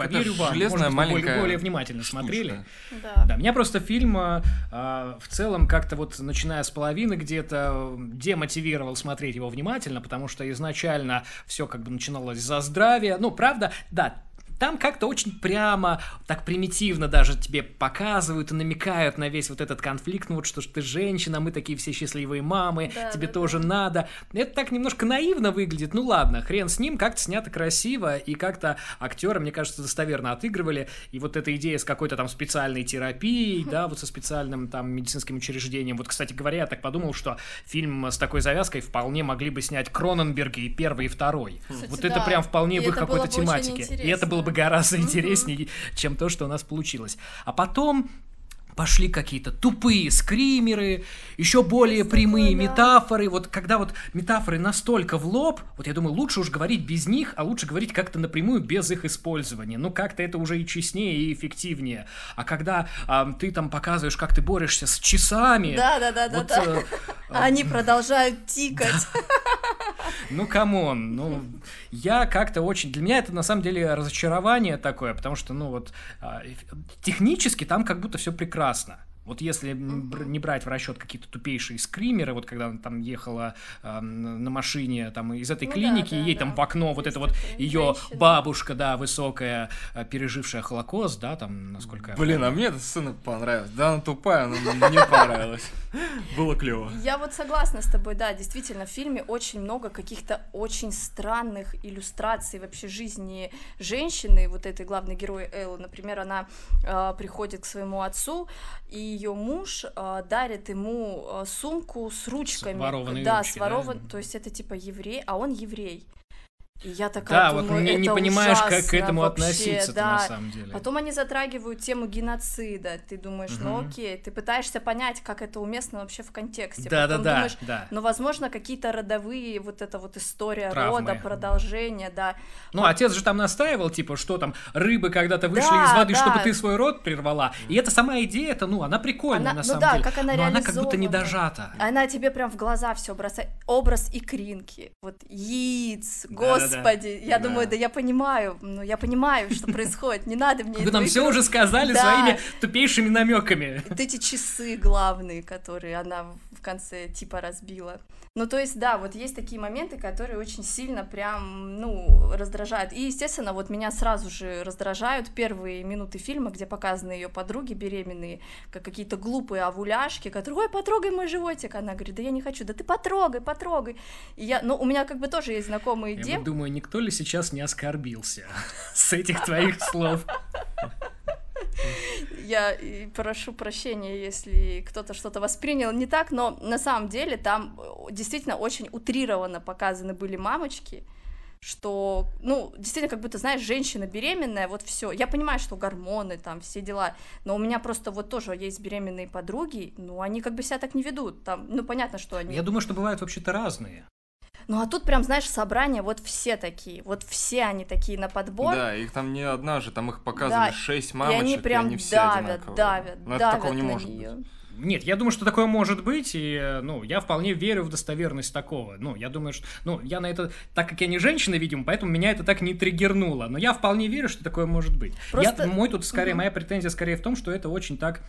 поверю вам, железная может, маленькая более, более внимательно штучка. смотрели. Да. да. Меня просто фильм э, в целом как-то вот начиная с половины где-то демотивировал смотреть его внимательно, потому что изначально все как бы начиналось за здравие. Ну, правда, да, там как-то очень прямо, так примитивно даже тебе показывают и намекают на весь вот этот конфликт, ну вот что ж ты женщина, мы такие все счастливые мамы, да, тебе да, тоже да. надо. Это так немножко наивно выглядит, ну ладно, хрен с ним, как-то снято красиво, и как-то актеры, мне кажется, достоверно отыгрывали, и вот эта идея с какой-то там специальной терапией, да, вот со специальным там медицинским учреждением. Вот, кстати говоря, я так подумал, что фильм с такой завязкой вполне могли бы снять Кроненберги и первый, и второй. Кстати, вот да. это прям вполне и в их какой-то тематике. И это было бы гораздо интереснее, чем то, что у нас получилось. А потом пошли какие-то тупые скримеры, еще более прямые метафоры. Вот когда вот метафоры настолько в лоб, вот я думаю, лучше уж говорить без них, а лучше говорить как-то напрямую без их использования. Ну, как-то это уже и честнее, и эффективнее. А когда а, ты там показываешь, как ты борешься с часами... Да-да-да. Вот, да, да. Э, Они продолжают тикать. Ну, come on, ну, я как-то очень... Для меня это, на самом деле, разочарование такое, потому что, ну, вот, а, технически там как будто все прекрасно прекрасно. Вот если не брать в расчет какие-то тупейшие скримеры, вот когда она там ехала э, на машине там из этой ну, клиники, да, да, ей да. там в окно вот это вот ее бабушка, да, высокая, э, пережившая Холокост, да, там, насколько... Блин, а мне эта сцена понравилась. Да, она тупая, но мне понравилась. Было клево. Я вот согласна с тобой, да, действительно, в фильме очень много каких-то очень странных иллюстраций вообще жизни женщины, вот этой главной герои Эллы, например, она э, приходит к своему отцу, и ее муж э, дарит ему э, сумку с ручками. С да, ручки, с ворован... да? То есть это типа еврей, а он еврей. И я такая да, думаю, вот не, не понимаешь, ужасно, как к этому вообще, относиться да. на самом деле. Потом они затрагивают тему геноцида. Ты думаешь, угу. ну окей, ты пытаешься понять, как это уместно вообще в контексте. Да, Потом да, думаешь, да. Ну, возможно, какие-то родовые, вот эта вот история Травмы. рода, продолжение, да. Ну, вот. отец же там настаивал, типа, что там, рыбы когда-то вышли да, из воды, да. чтобы ты свой род прервала. И эта сама идея, это, ну, она прикольная, она, на ну, самом да, деле. Как она Но она как будто не дожата. Она тебе прям в глаза все бросает. Образ икринки, вот яиц, господи, да, да, да. я думаю, думаю, да я понимаю, ну я понимаю, что происходит, не надо мне Вы нам все уже сказали своими тупейшими намеками. Эти часы главные, которые она в конце типа разбила. Ну, то есть, да, вот есть такие моменты, которые очень сильно прям, ну, раздражают. И, естественно, вот меня сразу же раздражают первые минуты фильма, где показаны ее подруги беременные, как какие-то глупые овуляшки, которые, ой, потрогай мой животик. Она говорит, да я не хочу, да ты потрогай, потрогай. И я, ну, у меня как бы тоже есть знакомые я дев... думаю, никто ли сейчас не оскорбился с этих твоих слов? Я прошу прощения, если кто-то что-то воспринял не так, но на самом деле там э, действительно очень утрированно показаны были мамочки, что, ну, действительно, как будто, знаешь, женщина беременная, вот все. Я понимаю, что гормоны, там, все дела, но у меня просто вот тоже есть беременные подруги, ну, они как бы себя так не ведут, там, ну, понятно, что они... Я думаю, что бывают вообще-то разные. Ну а тут прям, знаешь, собрание, вот все такие, вот все они такие на подбор. Да, их там не одна же, там их показывали да, шесть мамочек, и они прям и они все давят, одинаковые. давят, Но давят такого не на может нее. быть. Нет, я думаю, что такое может быть, и, ну, я вполне верю в достоверность такого. Ну, я думаю, что, ну, я на это, так как я не женщина, видимо, поэтому меня это так не триггернуло, но я вполне верю, что такое может быть. Просто... Я, мой тут скорее, угу. моя претензия скорее в том, что это очень так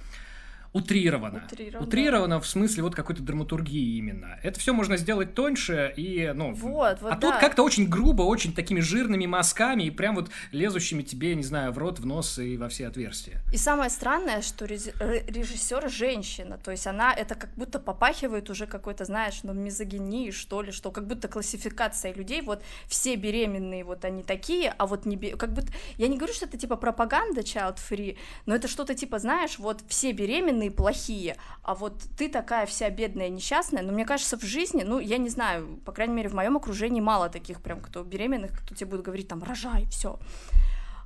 утрировано. Утрировано, утрировано в смысле вот какой-то драматургии именно. Это все можно сделать тоньше и, ну... Вот, вот, А да. тут как-то очень грубо, очень такими жирными мазками и прям вот лезущими тебе, не знаю, в рот, в нос и во все отверстия. И самое странное, что режиссер женщина, то есть она это как будто попахивает уже какой-то, знаешь, ну, мизогинии, что ли, что как будто классификация людей, вот все беременные, вот они такие, а вот не... Как будто... Я не говорю, что это типа пропаганда child-free, но это что-то типа, знаешь, вот все беременные беременные плохие, а вот ты такая вся бедная, несчастная, но мне кажется, в жизни, ну, я не знаю, по крайней мере, в моем окружении мало таких прям, кто беременных, кто тебе будет говорить там, рожай, все.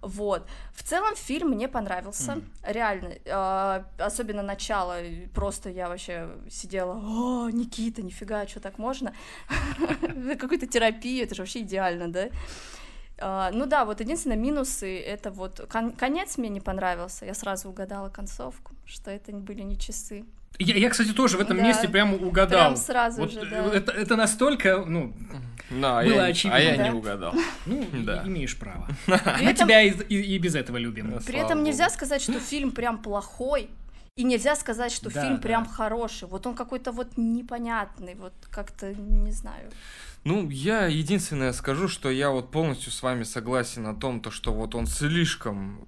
Вот. В целом фильм мне понравился, mm. реально. Э, особенно начало. Просто я вообще сидела, о, Никита, нифига, что так можно? Какую-то терапию, это же вообще идеально, да? Uh, ну да, вот единственное минусы это вот кон- конец мне не понравился. Я сразу угадала концовку, что это были не часы. Я, я кстати, тоже в этом да, месте прямо угадал. Прям сразу вот же, да. Это, это настолько, ну, да, было я, очевидно. А я да? не угадал. Ну, да. имеешь право. Мы тебя и, и, и без этого любим. При этом нельзя сказать, что фильм прям плохой, И нельзя сказать, что Да, фильм да. прям хороший. Вот он какой-то вот непонятный, вот как-то, не знаю. Ну, я единственное скажу, что я вот полностью с вами согласен о том, то, что вот он слишком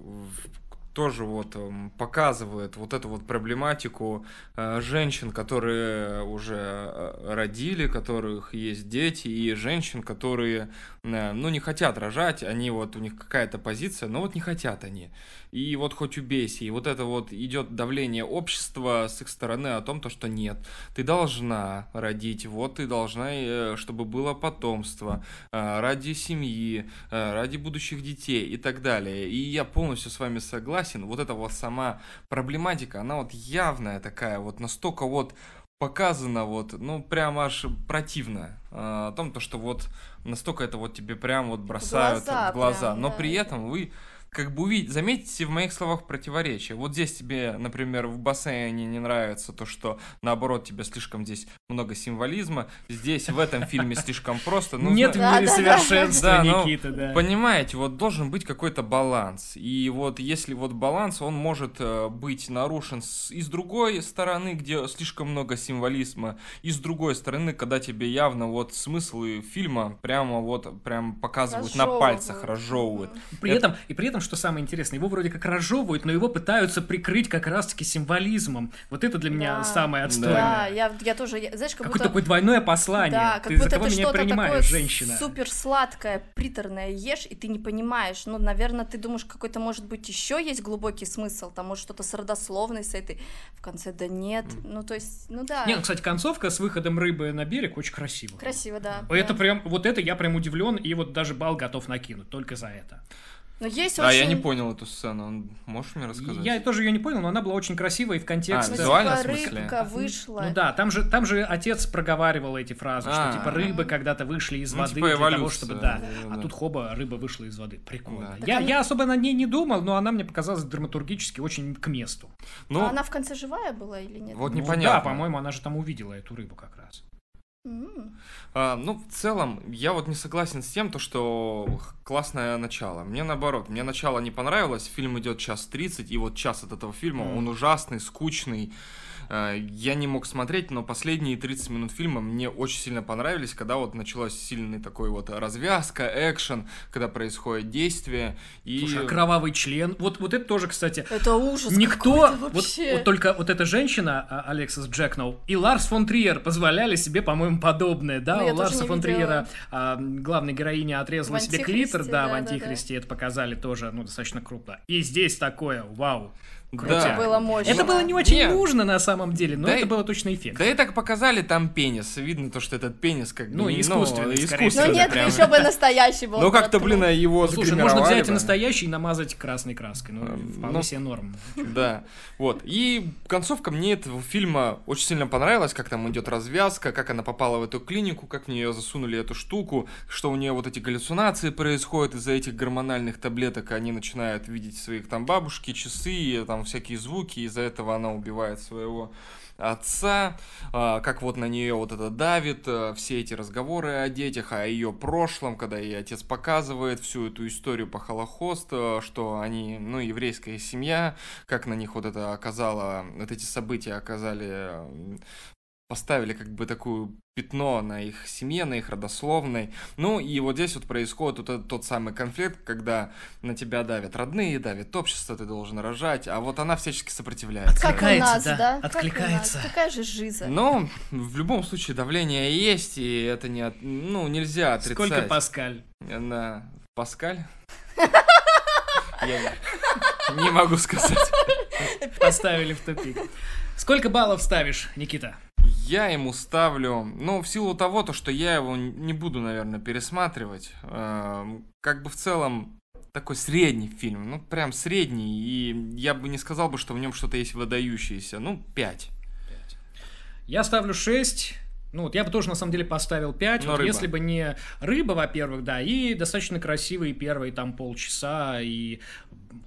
тоже вот эм, показывает вот эту вот проблематику э, женщин, которые уже э, родили, которых есть дети, и женщин, которые, э, ну, не хотят рожать, они вот, у них какая-то позиция, но вот не хотят они. И вот хоть убейся, и вот это вот идет давление общества с их стороны о том, то, что нет, ты должна родить, вот ты должна, э, чтобы было потомство, э, ради семьи, э, ради будущих детей и так далее. И я полностью с вами согласен, вот эта вот сама проблематика, она вот явная такая, вот настолько вот показано вот, ну, прям аж противно. э, О том, то, что вот настолько это вот тебе прям вот бросают в глаза. глаза прям, Но да, при этом вы как бы увидите, заметите в моих словах противоречие. Вот здесь тебе, например, в бассейне не нравится то, что наоборот тебе слишком здесь много символизма. Здесь в этом фильме слишком просто. Ну, Нет в зна- мире Да, да, да. совершенства, Да, Никита, да. Понимаете, вот должен быть какой-то баланс. И вот если вот баланс, он может э, быть нарушен с, и с другой стороны, где слишком много символизма, и с другой стороны, когда тебе явно вот смыслы фильма прямо вот прям показывают на пальцах, разжевывают. При Это- этом, и при этом, что самое интересное, его вроде как разжевывают, но его пытаются прикрыть как раз-таки символизмом. Вот это для меня Да. самое отстойное. Да, я, я тоже, я- знаешь, как Какое будто... такое двойное послание. Да, как ты за будто кого ты меня что-то принимаешь, такое женщина? супер сладкое, приторное ешь, и ты не понимаешь. Ну, наверное, ты думаешь, какой-то, может быть, еще есть глубокий смысл, там, может, что-то с родословной с этой. В конце, да нет. Ну, то есть, ну да. Не, ну, кстати, концовка с выходом рыбы на берег очень красиво. Красиво, да. Это да. прям, вот это я прям удивлен, и вот даже бал готов накинуть, только за это. Но есть А очень... я не понял эту сцену. Можешь мне рассказать? Я тоже ее не понял, но она была очень красивая и в Ну, контексте... типа, визуально, в смысле? рыбка вышла. Ну да, там же, там же отец проговаривал эти фразы, что А. типа рыбы когда-то вышли из Ну, воды типа для того, эволюция, чтобы да. да, А да. тут хоба, рыба вышла из воды. Прикольно. Да. Я, она- я особо на ней не думал, но она мне показалась драматургически очень к месту. Ну, А она в конце живая была или нет? Вот Ну непонятно. Да, по-моему, она же там увидела эту рыбу как раз. М. А, ну, в целом, я вот не согласен с тем, то, что классное начало. Мне наоборот, мне начало не понравилось, фильм идет час 30, и вот час от этого фильма, Мгм. он ужасный, скучный. А, Я не мог смотреть, но последние 30 минут фильма мне очень сильно понравились, когда вот началась сильный такой вот развязка, экшен, когда происходит действие. И... Слушай, а кровавый член. Вот, вот это тоже, кстати, Это ужас Никто, какой-то вот, вообще. вот только вот эта женщина, а, Алексис Джекноу, и Ларс фон Триер позволяли себе, по-моему, подобное, да? Ну, У Ларса фон. Триера а, главная героиня отрезала себе «Антихристе», клитор, да, да, в да, Антихристе, это показали тоже, ну, достаточно крупно. И здесь такое, вау. Да. Это было мощно. Это было не очень Нет. нужно на самом деле, но Да это и- было точно эффект. Да и так показали там пенис. Видно то, что этот пенис как бы... Ну, не- искусственный, скорее всего. Ну нет, прям. еще бы настоящий был. Ну как-то, блин, его Ну, Слушай, можно взять и настоящий и намазать красной краской. Ну, Эм, вполне ну, себе норм. Да, вот. И концовка мне этого фильма очень сильно понравилась, как там идет развязка, как она попала в эту клинику, как в нее засунули эту штуку, что у нее вот эти галлюцинации происходят из-за этих гормональных таблеток, они начинают видеть своих там бабушки, часы, там всякие звуки, из-за этого она убивает своего отца, а, как вот на нее вот это давит, а, все эти разговоры о детях, о ее прошлом, когда ей отец показывает всю эту историю по Холохост, что они, ну, еврейская семья, как на них вот это оказало, вот эти события оказали, поставили как бы такую пятно на их семье, на их родословной. Ну и вот здесь вот происходит вот этот тот самый конфликт, когда на тебя давят родные, давит общество, ты должен рожать, а вот она всячески сопротивляется. Как у Откликается, нас, да, да? Как у нас. откликается. Какая же жиза. Но в любом случае давление есть, и это не, от- ну, нельзя отрицать. Сколько Паскаль? На Паскаль? Я не- не могу сказать. Поставили в тупик. Сколько баллов ставишь, Никита? Я ему ставлю, ну, в силу того, то, что я его не буду, наверное, пересматривать. эм, Как бы в целом такой средний фильм, ну, прям средний, и я бы не сказал бы, что в нем что-то есть выдающееся. Ну, 5. Я ставлю 6. Ну, вот я бы тоже, на самом деле, поставил 5, Но вот рыба. если бы не рыба, во-первых, да, и достаточно красивые первые там полчаса, и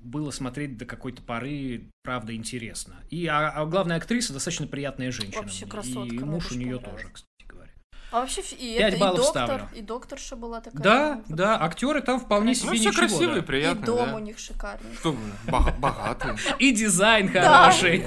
было смотреть до какой-то поры, правда, интересно. И, а, а главная актриса достаточно приятная женщина. Вообще мне, красотка, И муж у нее тоже, кстати говоря. А вообще и, это, и доктор, ставлю. и докторша была такая. Да, ну, да, актеры там вполне Ну, себе все ничего. красивые, да. приятные, И дом да. у них шикарный. Что вы, бога- богатые. И дизайн хороший.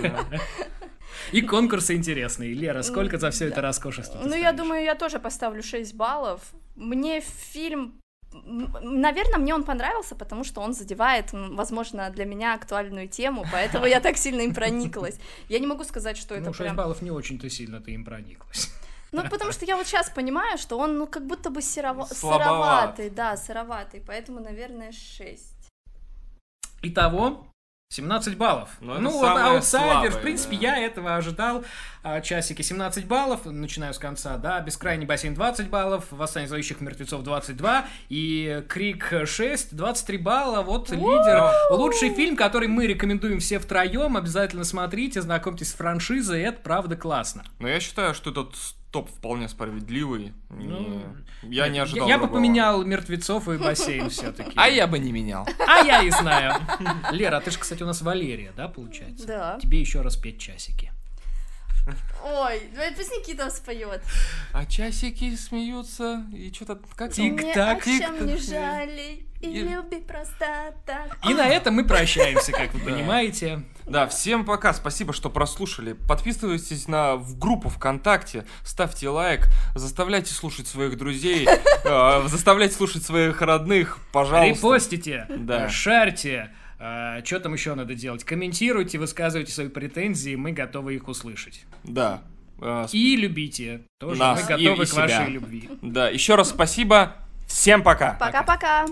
И конкурсы интересные. Лера, сколько за все это роскошество? Ну, я думаю, я тоже поставлю 6 баллов. Мне фильм... Наверное, мне он понравился, потому что он задевает, возможно, для меня актуальную тему, поэтому я так сильно им прониклась. Я не могу сказать, что это Ну, 6 прям... баллов не очень-то сильно ты им прониклась. Ну, потому что я вот сейчас понимаю, что он, ну, как будто бы Слабоват. сыроватый, да, сыроватый, поэтому, наверное, 6. Итого 17 баллов. Ну, это Ну, вот самое аутсайдер, слабое, в принципе, да. я этого ожидал. А, Часики 17 баллов, начинаю с конца, да. Бескрайний бассейн 20 баллов, Восстание зловещих мертвецов 22 и Крик 6, 23 балла. Вот лидер. Лучший фильм, который мы рекомендуем все втроем. Обязательно смотрите, знакомьтесь с франшизой, это правда классно. Но я считаю, что этот топ вполне справедливый. Ну, Не- Я не ожидал Я бы другого. поменял мертвецов и бассейн все-таки. А я бы не менял. А я и знаю. Лера, а ты же, кстати, у нас Валерия, да, получается? Да. Тебе еще раз петь часики. Ой, давай пусть Никита споет. А часики смеются и что-то как там? Тик. Мне о Тик-так. чем не жалей, и И- люби просто так. И на этом мы прощаемся, как вы понимаете. Да, всем пока, спасибо, что прослушали. Подписывайтесь на в группу ВКонтакте, ставьте лайк, заставляйте слушать своих друзей, э, заставляйте слушать своих родных, пожалуйста. Репостите, Да. шарьте. Что там еще надо делать? Комментируйте, высказывайте свои претензии, мы готовы их услышать. Да. Э, И любите. Тоже Нас мы готовы и- и к вашей себя. любви. Да, еще раз спасибо. Всем пока. Пока-пока.